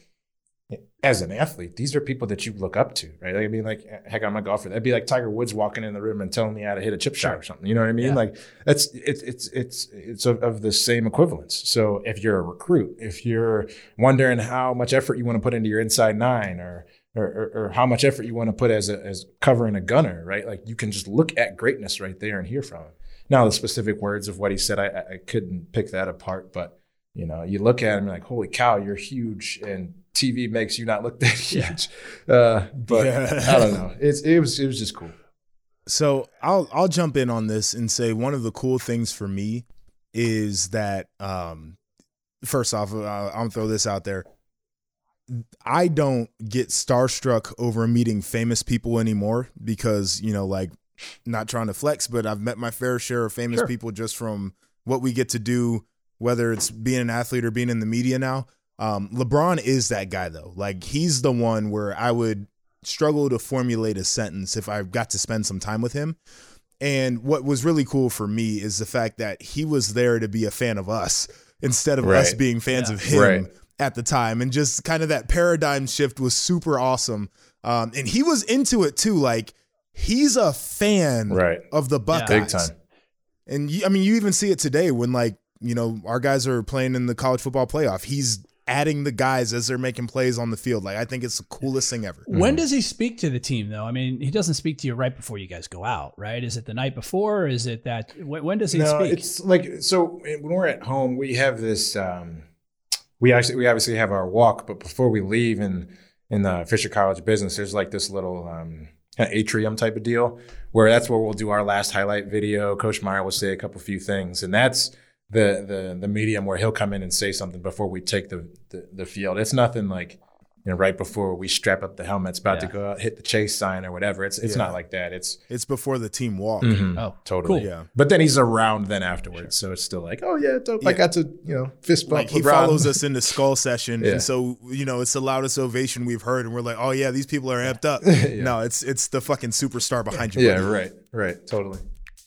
as an athlete, these are people that you look up to, right? Like, I mean, like, heck, I'm a golfer. That'd be like Tiger Woods walking in the room and telling me how to hit a chip shot or something. You know what I mean? Yeah. Like, that's it's it's it's it's of, of the same equivalence. So if you're a recruit, if you're wondering how much effort you want to put into your inside nine, or or, or, or how much effort you want to put as a, as covering a gunner, right? Like, you can just look at greatness right there and hear from him. Now, the specific words of what he said, I, I- couldn't pick that apart, but you know, you look at him like, holy cow, you're huge, and TV makes you not look that [laughs] huge. Uh, but Yeah. I don't know. It's it was it was just cool. So I'll I'll jump in on this and say one of the cool things for me is that um, first off, I'm gonna throw this out there. I don't get starstruck over meeting famous people anymore because you know, like, not trying to flex, but I've met my fair share of famous Sure. people just from what we get to do, whether it's being an athlete or being in the media now. Um, LeBron is that guy though. Like he's the one where I would struggle to formulate a sentence if I got to spend some time with him. And what was really cool for me is the fact that he was there to be a fan of us instead of us being fans Yeah. of him Right. At the time. And just kind of that paradigm shift was super awesome. Um, and he was into it too. Like he's a fan Right. of the Buckeyes. Big time. And you, I mean, you even see it today when like you know our guys are playing in the college football playoff. He's adding the guys as they're making plays on the field. Like I think it's the coolest thing ever. When does he speak to the team, though? I mean, he doesn't speak to you right before you guys go out, right? Is it the night before? Or is it that? When, when does he no, speak? it's like so when we're at home, we have this. Um, we actually we obviously have our walk, but before we leave in in the Fisher College business, there's like this little um, atrium type of deal where that's where we'll do our last highlight video. Coach Meyer will say a couple few things, and that's the the the medium where he'll come in and say something before we take the the, the field. It's nothing like. You know, right before we strap up the helmets, about to go out, hit the chase sign or whatever. It's it's Yeah. not like that. It's It's before the team walk. Mm-hmm. Mm-hmm. oh, Totally. Cool. Yeah. But then he's around then afterwards. So it's still like, oh yeah, dope. I got to, you know, fist bump Like he follows us [laughs] into skull session, Yeah. and so you know it's the loudest ovation we've heard, and we're like, oh yeah, these people are amped up. [laughs] No, it's it's the fucking superstar behind you. Yeah, buddy. right. Right. Totally.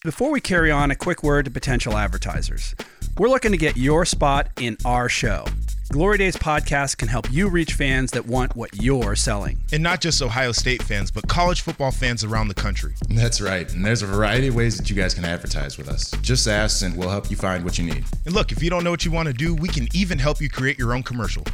Before we carry on, a quick word to potential advertisers. We're looking to get your spot in our show. Glory Days podcast can help you reach fans that want what you're selling. And not just Ohio State fans, but college football fans around the country. That's right. And there's a variety of ways that you guys can advertise with us. Just ask and we'll help you find what you need. And look, if you don't know what you want to do, we can even help you create your own commercial.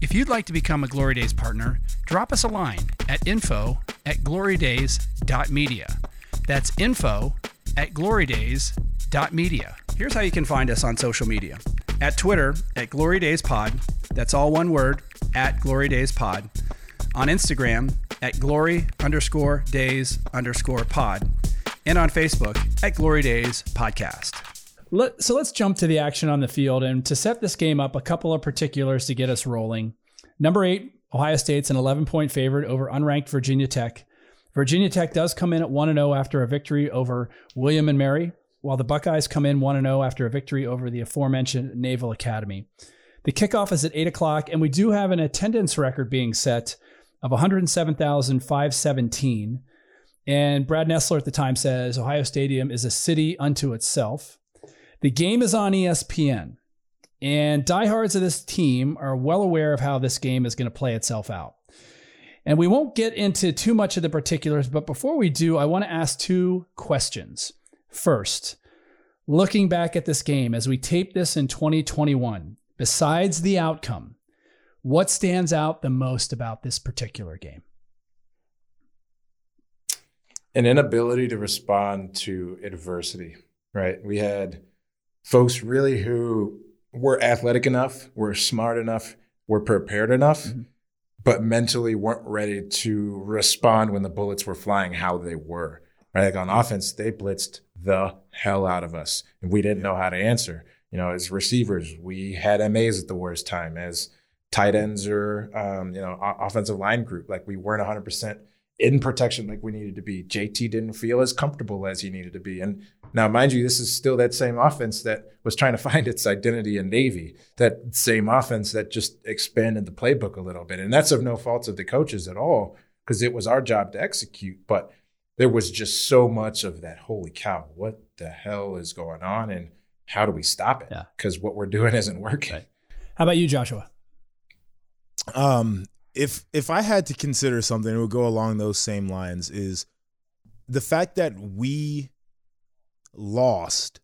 If you'd like to become a Glory Days partner, drop us a line at info at glorydays.media. That's info at glorydays.media. Here's how you can find us on social media. At Twitter, at Glory Days Pod. That's all one word, at Glory Days Pod. On Instagram, at Glory underscore days underscore pod. And on Facebook, at Glory Days Podcast. Let, so let's jump to the action on the field. And to set this game up, a couple of particulars to get us rolling. Number eight, Ohio State's an 11 point favorite over unranked Virginia Tech. Virginia Tech does come in at 1 0 after a victory over William and Mary, while the Buckeyes come in 1 0 after a victory over the aforementioned Naval Academy. The kickoff is at 8 o'clock, and we do have an attendance record being set of 107,517. And Brad Nessler at the time says Ohio Stadium is a city unto itself. The game is on ESPN, and diehards of this team are well aware of how this game is going to play itself out. And we won't get into too much of the particulars, but before we do, I want to ask two questions. First, looking back at this game as we tape this in 2021, besides the outcome, What stands out the most about this particular game? An inability to respond to adversity, right? We had folks really who were athletic enough, were smart enough, were prepared enough, mm-hmm. but mentally weren't ready to respond when the bullets were flying how they were. Right? Like on offense, they blitzed the hell out of us, and we didn't know how to answer. You know, as receivers, we had MAs at the worst time. As tight ends or um, you know offensive line group, like we weren't 100 percent in protection like we needed to be. JT didn't feel as comfortable as he needed to be, and now, mind you, this is still that same offense that was trying to [laughs] find its identity in Navy, that same offense that just expanded the playbook a little bit. And that's of no fault of the coaches at all, because it was our job to execute. But there was just so much of that, holy cow, what the hell is going on? And how do we stop it? Because yeah. what we're doing [laughs] isn't working. Right. How about you, Joshua? Um, if if I had to consider something, it would go along those same lines. Is the fact that we lost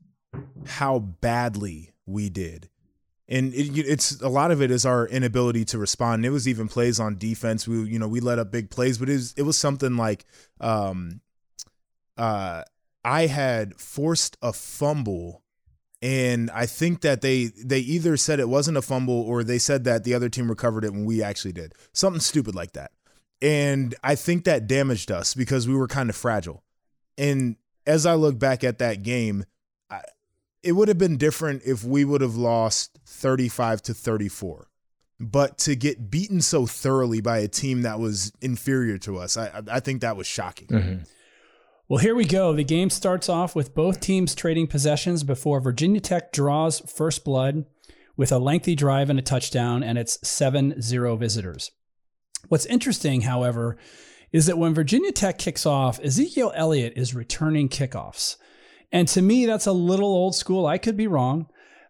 how badly we did. And it, it's a lot of it is our inability to respond. It was even plays on defense. We, you know, we let up big plays, but it was, it was something like, um, uh, I had forced a fumble and I think that they they either said it wasn't a fumble or they said that the other team recovered it when we actually did. Something stupid like that. And I think that damaged us because we were kind of fragile. And as I look back at that game, I, it would have been different if we would have lost 35 to 34. But to get beaten so thoroughly by a team that was inferior to us, I, I think that was shocking. Mm-hmm. Well, here we go. The game starts off with both teams trading possessions before Virginia Tech draws first blood with a lengthy drive and a touchdown, and it's 7 0 visitors. What's interesting, however, is that when Virginia Tech kicks off, Ezekiel Elliott is returning kickoffs. And to me, that's a little old school. I could be wrong,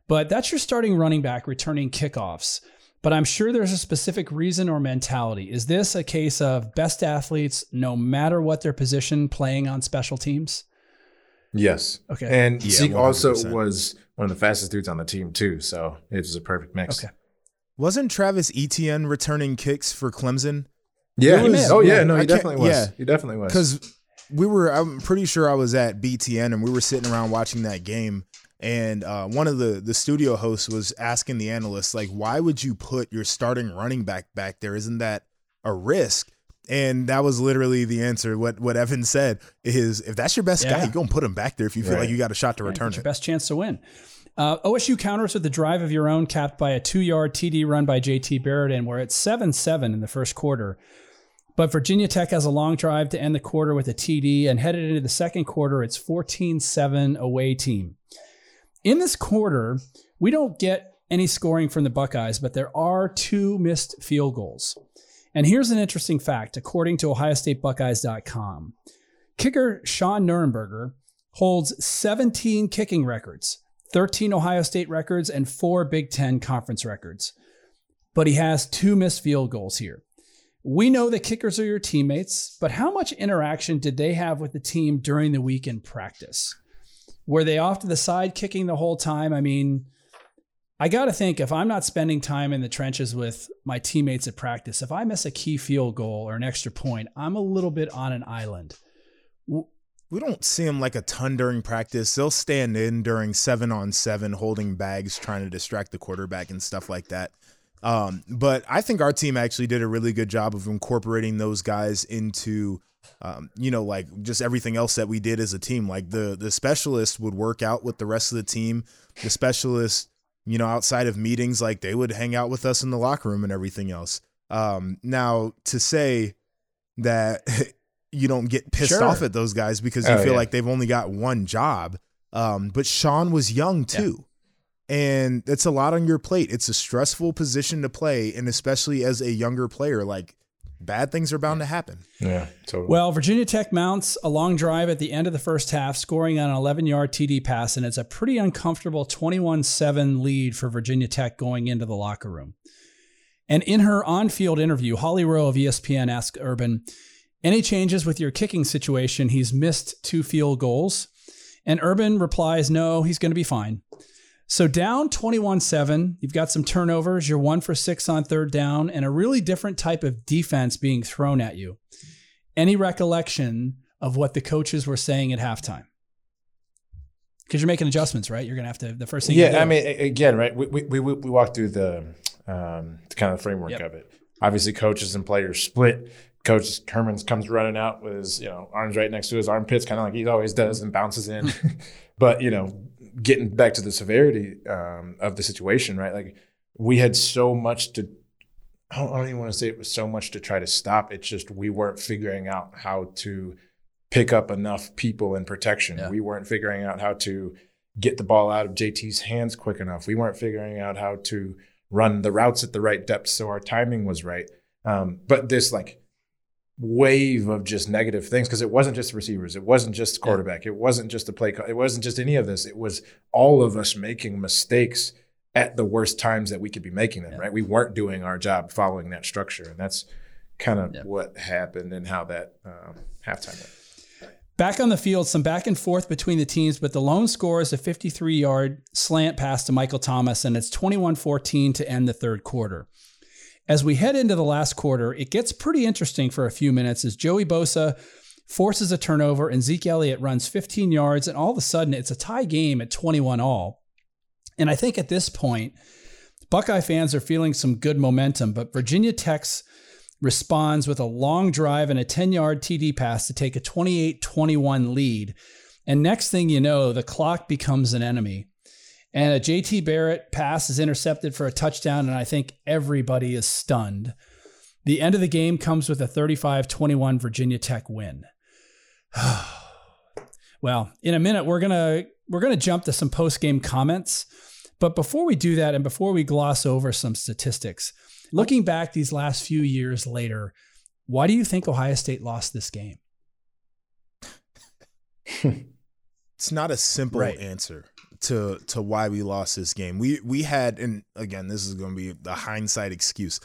but that's your starting running back returning kickoffs. But I'm sure there's a specific reason or mentality. Is this a case of best athletes, no matter what their position, playing on special teams? Yes. Okay. And yeah, Zeke 100%. also was one of the fastest dudes on the team, too. So it was a perfect mix. Okay. Wasn't Travis Etienne returning kicks for Clemson? Yeah. Was, oh yeah. No, he definitely was. Yeah. He definitely was. Because we were. I'm pretty sure I was at BTN and we were sitting around watching that game. And uh, one of the the studio hosts was asking the analysts like, "Why would you put your starting running back back there? Isn't that a risk?" And that was literally the answer. What what Evan said is, if that's your best yeah. guy, you're gonna put him back there if you feel right. like you got a shot to right, return it. Your best chance to win. Uh, OSU counters with a drive of your own, capped by a two-yard TD run by JT Barrett, and we're at seven-seven in the first quarter. But Virginia Tech has a long drive to end the quarter with a TD, and headed into the second quarter, it's 14 7 away team. In this quarter, we don't get any scoring from the Buckeyes, but there are two missed field goals. And here's an interesting fact according to OhioStateBuckeyes.com kicker Sean Nuernberger holds 17 kicking records, 13 Ohio State records, and four Big Ten conference records. But he has two missed field goals here. We know that kickers are your teammates, but how much interaction did they have with the team during the week in practice? Were they off to the side kicking the whole time? I mean, I got to think if I'm not spending time in the trenches with my teammates at practice, if I miss a key field goal or an extra point, I'm a little bit on an island. We don't see them like a ton during practice. They'll stand in during seven on seven, holding bags, trying to distract the quarterback and stuff like that. Um, but I think our team actually did a really good job of incorporating those guys into, um, you know, like just everything else that we did as a team. Like the the specialists would work out with the rest of the team. The specialists, you know, outside of meetings, like they would hang out with us in the locker room and everything else. Um, now to say that [laughs] you don't get pissed sure. off at those guys because you oh, feel yeah. like they've only got one job. Um, but Sean was young too. Yeah and it's a lot on your plate. It's a stressful position to play, and especially as a younger player, like bad things are bound to happen. Yeah, totally. Well, Virginia Tech mounts a long drive at the end of the first half, scoring on an 11 yard TD pass, and it's a pretty uncomfortable 21 7 lead for Virginia Tech going into the locker room. And in her on field interview, Holly Rowe of ESPN asked Urban, Any changes with your kicking situation? He's missed two field goals. And Urban replies, No, he's going to be fine. So down 21 7, you've got some turnovers. You're one for six on third down, and a really different type of defense being thrown at you. Any recollection of what the coaches were saying at halftime? Because you're making adjustments, right? You're going to have to, the first thing Yeah, do- I mean, again, right? We we we, we walked through the um, the kind of framework Yep. of it. Obviously, coaches and players split. Coach Herman's comes running out with his you know arms right next to his armpits, kind of like he always does, and bounces in. [laughs] but you know, getting back to the severity um, of the situation, right? Like we had so much to. I don't, I don't even want to say it was so much to try to stop. It's just we weren't figuring out how to pick up enough people in protection. Yeah. We weren't figuring out how to get the ball out of JT's hands quick enough. We weren't figuring out how to run the routes at the right depth so our timing was right. Um, but this like wave of just negative things because it wasn't just receivers, it wasn't just quarterback, it wasn't just the play, call, it wasn't just any of this. It was all of us making mistakes at the worst times that we could be making them. Right? We weren't doing our job following that structure, and that's kind of what happened and how that um, halftime went. Back on the field, some back and forth between the teams, but the lone score is a 53 yard slant pass to Michael Thomas, and it's 21 14 to end the third quarter. As we head into the last quarter, it gets pretty interesting for a few minutes as Joey Bosa forces a turnover and Zeke Elliott runs 15 yards, and all of a sudden it's a tie game at 21 all. And I think at this point, Buckeye fans are feeling some good momentum, but Virginia Tech's responds with a long drive and a 10 yard TD pass to take a 28 21 lead. And next thing you know, the clock becomes an enemy. And a JT Barrett pass is intercepted for a touchdown, and I think everybody is stunned. The end of the game comes with a 35 21 Virginia Tech win. [sighs] well, in a minute, we're going to we're going to jump to some post game comments. But before we do that, and before we gloss over some statistics, looking back these last few years later, why do you think Ohio State lost this game? [laughs] it's not a simple Right. answer to to why we lost this game. We we had and again, this is going to be the hindsight excuse.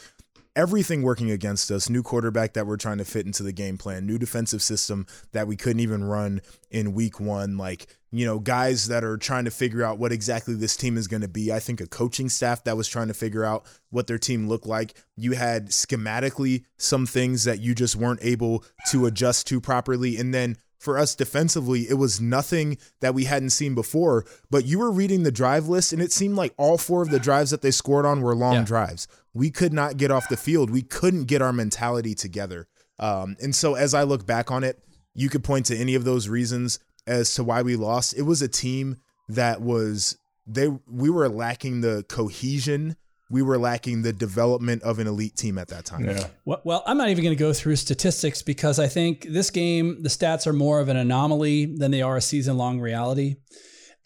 Everything working against us, new quarterback that we're trying to fit into the game plan, new defensive system that we couldn't even run in week 1, like, you know, guys that are trying to figure out what exactly this team is going to be. I think a coaching staff that was trying to figure out what their team looked like. You had schematically some things that you just weren't able to adjust to properly and then for us defensively, it was nothing that we hadn't seen before. But you were reading the drive list, and it seemed like all four of the drives that they scored on were long Yeah. drives. We could not get off the field. We couldn't get our mentality together. Um, and so, as I look back on it, you could point to any of those reasons as to why we lost. It was a team that was they we were lacking the cohesion. We were lacking the development of an elite team at that time. Well, well, I'm not even going to go through statistics because I think this game, the stats are more of an anomaly than they are a season long reality.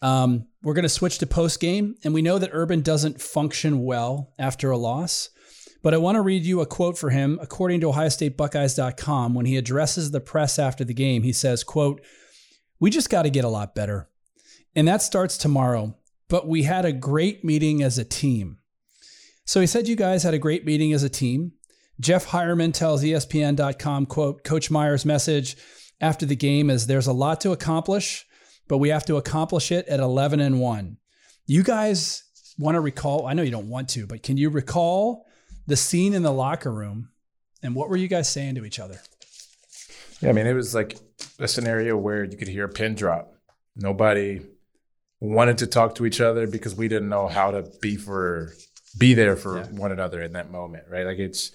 Um, we're going to switch to post game, and we know that Urban doesn't function well after a loss. But I want to read you a quote for him. According to OhioStateBuckeyes.com, when he addresses the press after the game, he says, quote, we just got to get a lot better. And that starts tomorrow. But we had a great meeting as a team. So he said you guys had a great meeting as a team. Jeff Heuerman tells ESPN.com, quote, Coach Meyer's message after the game is there's a lot to accomplish, but we have to accomplish it at 11 and 1. You guys want to recall, I know you don't want to, but can you recall the scene in the locker room and what were you guys saying to each other? Yeah, I mean, it was like a scenario where you could hear a pin drop. Nobody wanted to talk to each other because we didn't know how to be for be there for one another in that moment, right? Like it's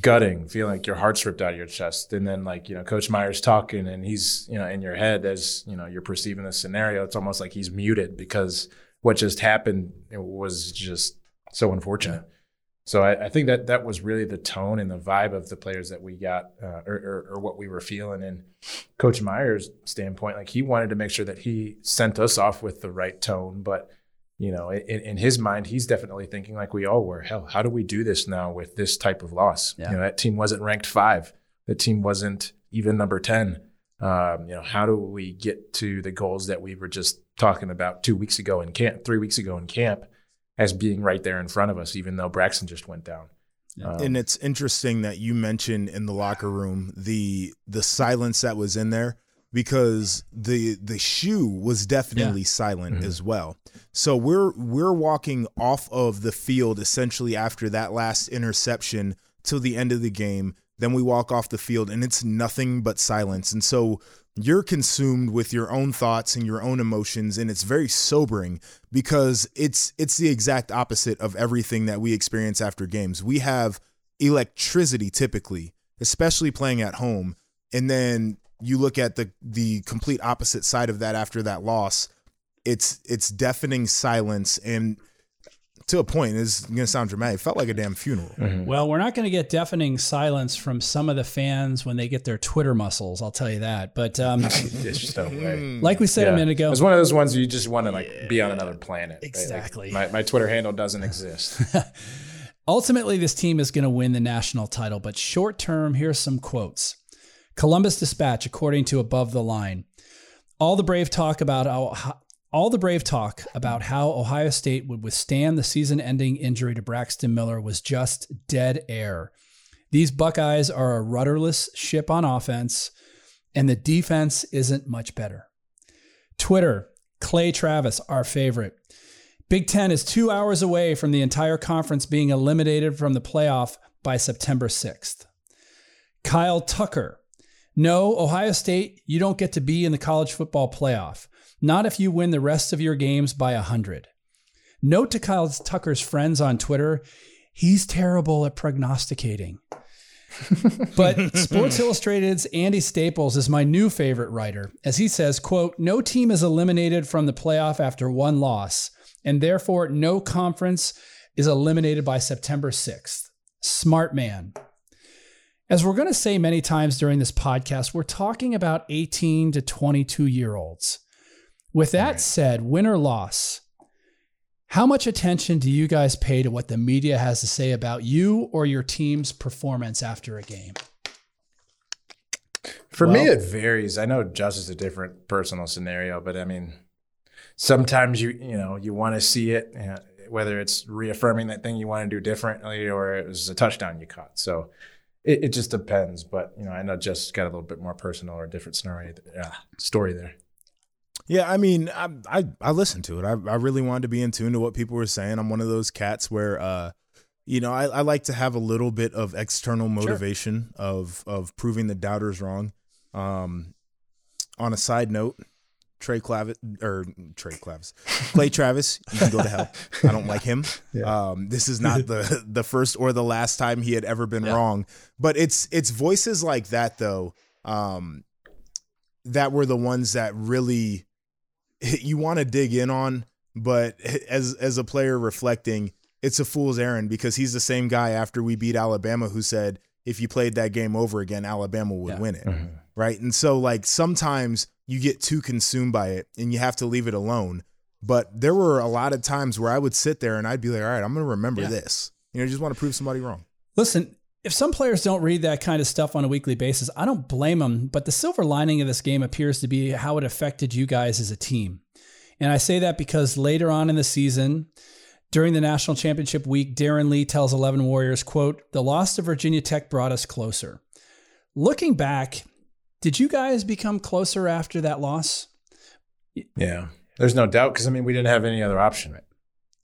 gutting, feeling like your heart's ripped out of your chest, and then like you know, Coach Meyer's talking, and he's you know in your head as you know you're perceiving the scenario. It's almost like he's muted because what just happened was just so unfortunate. So I, I think that that was really the tone and the vibe of the players that we got, uh, or, or, or what we were feeling. And Coach Meyer's standpoint, like he wanted to make sure that he sent us off with the right tone. But you know, in, in his mind, he's definitely thinking like we all were. Hell, how do we do this now with this type of loss? Yeah. You know, that team wasn't ranked five. That team wasn't even number ten. Um, you know, how do we get to the goals that we were just talking about two weeks ago in camp, three weeks ago in camp? as being right there in front of us, even though Braxton just went down. Um, and it's interesting that you mentioned in the locker room the the silence that was in there. Because the the shoe was definitely Yeah. silent mm-hmm. as well. So we're we're walking off of the field essentially after that last interception till the end of the game. Then we walk off the field and it's nothing but silence. And so you're consumed with your own thoughts and your own emotions and it's very sobering because it's it's the exact opposite of everything that we experience after games. We have electricity typically, especially playing at home. And then you look at the the complete opposite side of that after that loss. It's it's deafening silence and to a point is going to sound dramatic. It felt like a damn funeral. Well, we're not going to get deafening silence from some of the fans when they get their Twitter muscles. I'll tell you that. But um, [laughs] just no way. like we said a minute ago, It's one of those ones where you just want to like be on another planet. right? Like, Exactly. my, my Twitter handle doesn't exist. [laughs] Ultimately, this team is going to win the national title, but short term, here's some quotes. Columbus Dispatch, according to Above the Line, all the brave talk about how, all the brave talk about how Ohio State would withstand the season-ending injury to Braxton Miller was just dead air. These Buckeyes are a rudderless ship on offense, and the defense isn't much better. Twitter, Clay Travis, our favorite. Big Ten is two hours away from the entire conference being eliminated from the playoff by September 6th. Kyle Tucker. No, Ohio State, you don't get to be in the college football playoff. Not if you win the rest of your games by 100. Note to Kyle Tucker's friends on Twitter, he's terrible at prognosticating. [laughs] but Sports Illustrated's Andy Staples is my new favorite writer, as he says, quote, no team is eliminated from the playoff after one loss, and therefore no conference is eliminated by September 6th. Smart man. As we're going to say many times during this podcast, we're talking about 18 to 22 year olds. With that said, win or loss, how much attention do you guys pay to what the media has to say about you or your team's performance after a game? For me, it varies. I know Josh is a different personal scenario, but I mean, sometimes you you know you want to see it, you know, whether it's reaffirming that thing you want to do differently or it was a touchdown you caught. So it, it just depends. But you know, I know Josh got a little bit more personal or a different scenario uh, story there. Yeah, I mean, I I, I listened to it. I, I really wanted to be in tune to what people were saying. I'm one of those cats where, uh, you know, I, I like to have a little bit of external motivation of of proving the doubters wrong. Um, on a side note, Trey Clavis or Trey Clavis, Clay Travis, you can go to hell. I don't like him. [laughs] Um, this is not the the first or the last time he had ever been wrong. But it's it's voices like that though. Um, that were the ones that really [laughs] you want to dig in on, but [laughs] as as a player reflecting, it's a fool's errand because he's the same guy after we beat Alabama who said if you played that game over again, Alabama would Yeah. win it. Right? And so like sometimes you get too consumed by it and you have to leave it alone. But there were a lot of times where I would sit there and I'd be like, all right, I'm going to remember Yeah. this. You know, just want to prove somebody wrong. Listen, if some players don't read that kind of stuff on a weekly basis, I don't blame them. But the silver lining of this game appears to be how it affected you guys as a team. And I say that because later on in the season, during the national championship week, Darron Lee tells 11 Warriors, quote, the loss to Virginia Tech brought us closer. Looking back, did you guys become closer after that loss? Yeah, there's no doubt because I mean we didn't have any other option. Right?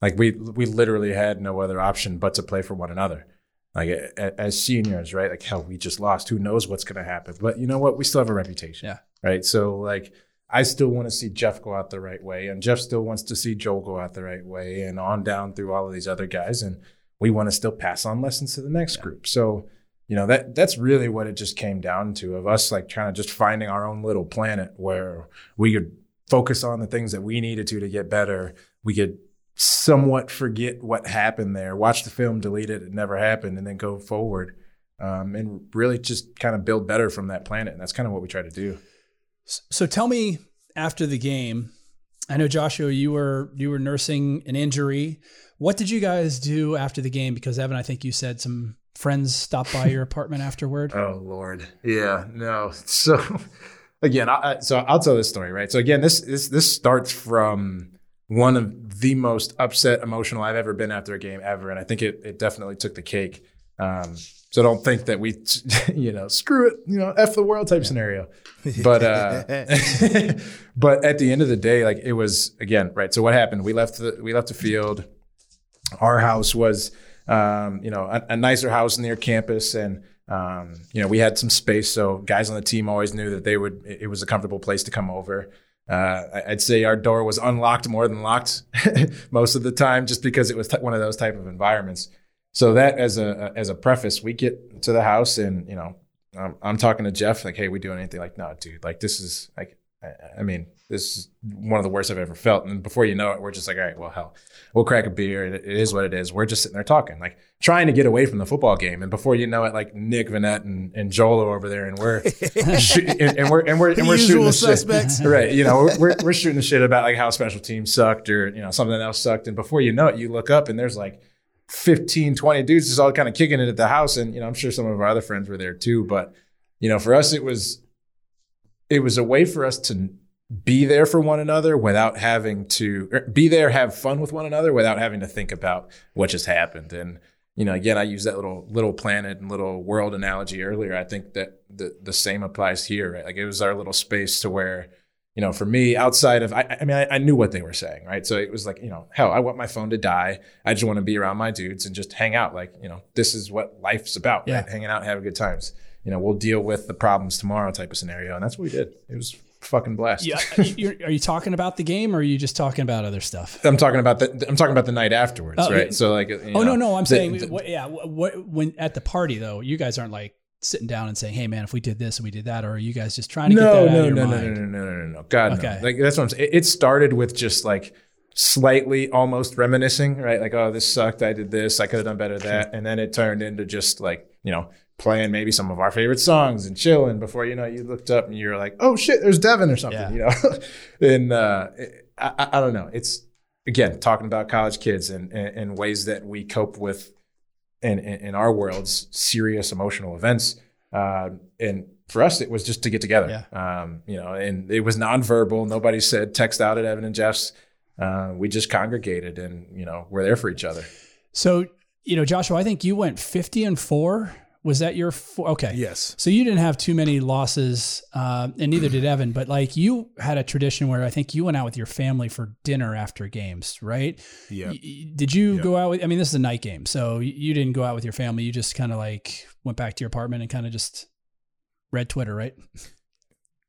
Like we we literally had no other option but to play for one another. Like as seniors, right? Like hell, we just lost. Who knows what's going to happen? But you know what? We still have a reputation. Yeah. Right. So like I still want to see Jeff go out the right way, and Jeff still wants to see Joel go out the right way, and on down through all of these other guys, and we want to still pass on lessons to the next group. So you know that that's really what it just came down to of us like trying to just finding our own little planet where we could focus on the things that we needed to to get better we could somewhat forget what happened there watch the film delete it it never happened and then go forward um, and really just kind of build better from that planet and that's kind of what we try to do So tell me after the game, I know Joshua, you were you were nursing an injury. What did you guys do after the game? Because Evan, I think you said some friends stop by your apartment afterward. [laughs] Oh Lord, yeah, no. [laughs] So again, I, so I'll tell this story, right? So again, this this this starts from one of the most upset, emotional I've ever been after a game ever, and I think it it definitely took the cake. Um, So don't think that we, [laughs] you know, screw it, you know, f the world type scenario. But uh, but at the end of the day, like it was again right. So what happened? We left the we left the field. Our house was, um, you know, a, a nicer house near campus, and um, you know, we had some space. So guys on the team always knew that they would. It was a comfortable place to come over. Uh, I'd say our door was unlocked more than locked [laughs] most of the time, just because it was t- one of those type of environments. So that as a as a preface, we get to the house and you know I'm, I'm talking to Jeff like, hey, we doing anything? Like, no, dude, like this is like, I, mean, this is one of the worst I've ever felt. And before you know it, we're just like, all right, well, hell, we'll crack a beer. It, it is what it is. We're just sitting there talking, like trying to get away from the football game. And before you know it, like Nick Vannett and, and Joel are over there, and we're [laughs] shoot, and, and we're and we're and we're shooting the suspects. shit, [laughs] right? You know, we're we're shooting the shit about like how special teams sucked or you know something else sucked. And before you know it, you look up and there's like 15, 20 dudes just all kind of kicking it at the house. And, you know, I'm sure some of our other friends were there too. But, you know, for us, it was, it was a way for us to be there for one another without having to er, be there, have fun with one another without having to think about what just happened. And, you know, again, I used that little little planet and little world analogy earlier. I think that the the same applies here, right? Like it was our little space to where, you know, for me, outside of, I, I mean, I, I, knew what they were saying, right? So it was like, you know, hell, I want my phone to die. I just want to be around my dudes and just hang out. Like, you know, this is what life's about, yeah. right? Hanging out, having good times. You know, we'll deal with the problems tomorrow type of scenario. And that's what we did. It was fucking blast. Yeah. are you talking about the game or are you just talking about other stuff? I'm talking about the, I'm talking about the night afterwards, oh, right? Yeah. So like, oh, know, no, no, I'm the, saying, the, what, yeah. What, when at the party though, you guys aren't like, sitting down and saying, "Hey, man, if we did this and we did that," or are you guys just trying to no, get that no, out of your no, mind? No, no, no, no, no, no, God, okay. no. Like that's what I'm saying. It started with just like slightly almost reminiscing, right? Like, oh, this sucked. I did this. I could have done better that. And then it turned into just like, you know, playing maybe some of our favorite songs and chilling. Before you know, you looked up and you're like, oh shit, there's Devin or something, yeah. you know. [laughs] and uh, I, I don't know. It's again talking about college kids and, and, and ways that we cope with in, in, in our worlds serious emotional events. Uh, and for us, it was just to get together. Yeah. Um, you know, and it was nonverbal. Nobody said text out at Evan and Jeff's. Uh, we just congregated and you know we're there for each other. So you know, Joshua, I think you went fifty and four. Was that your four? Okay. Yes. So you didn't have too many losses, uh, and neither did Evan. But like you had a tradition where I think you went out with your family for dinner after games, right? Yeah. did you yep. go out with? I mean, this is a night game, so you didn't go out with your family. You just kind of like went back to your apartment and kind of just read Twitter, right?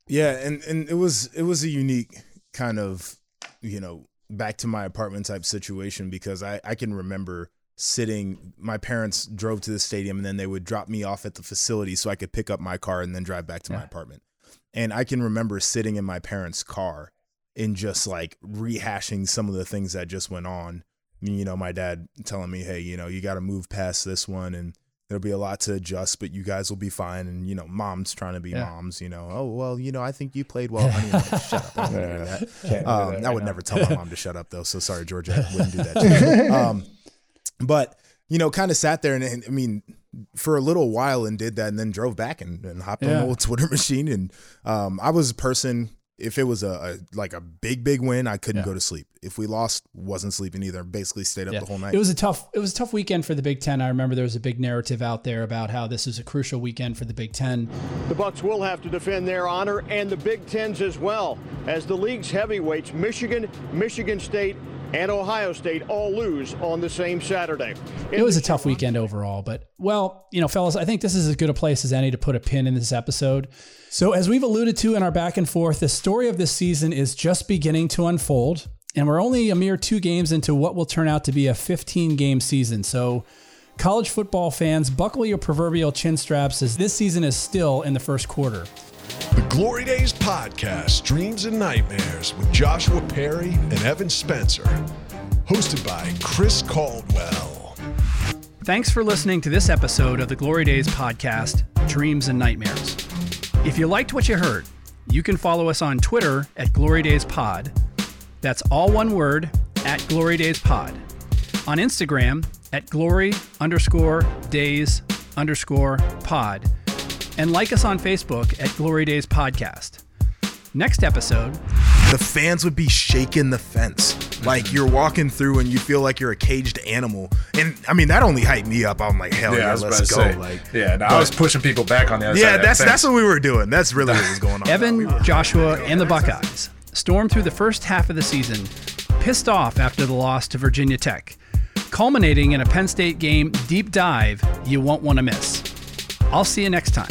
Yeah, and and it was it was a unique kind of you know back to my apartment type situation because I I can remember sitting my parents drove to the stadium and then they would drop me off at the facility so I could pick up my car and then drive back to yeah. my apartment. And I can remember sitting in my parents' car and just like rehashing some of the things that just went on. You know, my dad telling me, "Hey, you know, you got to move past this one and there'll be a lot to adjust, but you guys will be fine. And you know, moms trying to be yeah. moms. You know, oh well, you know, I think you played well. Honey, like, shut up. I, [laughs] that. Um, I would never tell my mom to shut up though. So sorry, Georgia, I wouldn't do that. [laughs] um, but you know, kind of sat there and, and, I mean, for a little while and did that, and then drove back and, and hopped yeah. on the old [laughs] Twitter machine. And um, I was a person if it was a, a, like a big big win, I couldn't yeah. go to sleep. If we lost, wasn't sleeping either. Basically stayed up yeah. the whole night. It was a tough it was a tough weekend for the Big 10. I remember there was a big narrative out there about how this is a crucial weekend for the Big 10. The Bucks will have to defend their honor and the Big 10s as well as the league's heavyweights Michigan, Michigan State and Ohio State all lose on the same Saturday. It was a tough weekend overall, but well, you know, fellas, I think this is as good a place as any to put a pin in this episode. So, as we've alluded to in our back and forth, the story of this season is just beginning to unfold, and we're only a mere two games into what will turn out to be a 15 game season. So, college football fans, buckle your proverbial chin straps as this season is still in the first quarter. The Glory Days Podcast, Dreams and Nightmares with Joshua Perry and Evan Spencer. Hosted by Chris Caldwell. Thanks for listening to this episode of the Glory Days Podcast, Dreams and Nightmares. If you liked what you heard, you can follow us on Twitter at Glory Days Pod. That's all one word at Glory Days Pod. On Instagram at glory underscore days underscore pod and like us on Facebook at Glory Days Podcast. Next episode, the fans would be shaking the fence Like you're walking through and you feel like you're a caged animal. And I mean that only hyped me up. I'm like, hell yeah, I was let's go. say. Like yeah, no, I was pushing people back on the other side. yeah, of that that's that's what we were doing. That's really what was going on. Evan, Joshua, and the Buckeyes stormed through the first half of the season, pissed off after the loss to Virginia Tech, culminating in a Penn State game deep dive you won't want to miss. I'll see you next time.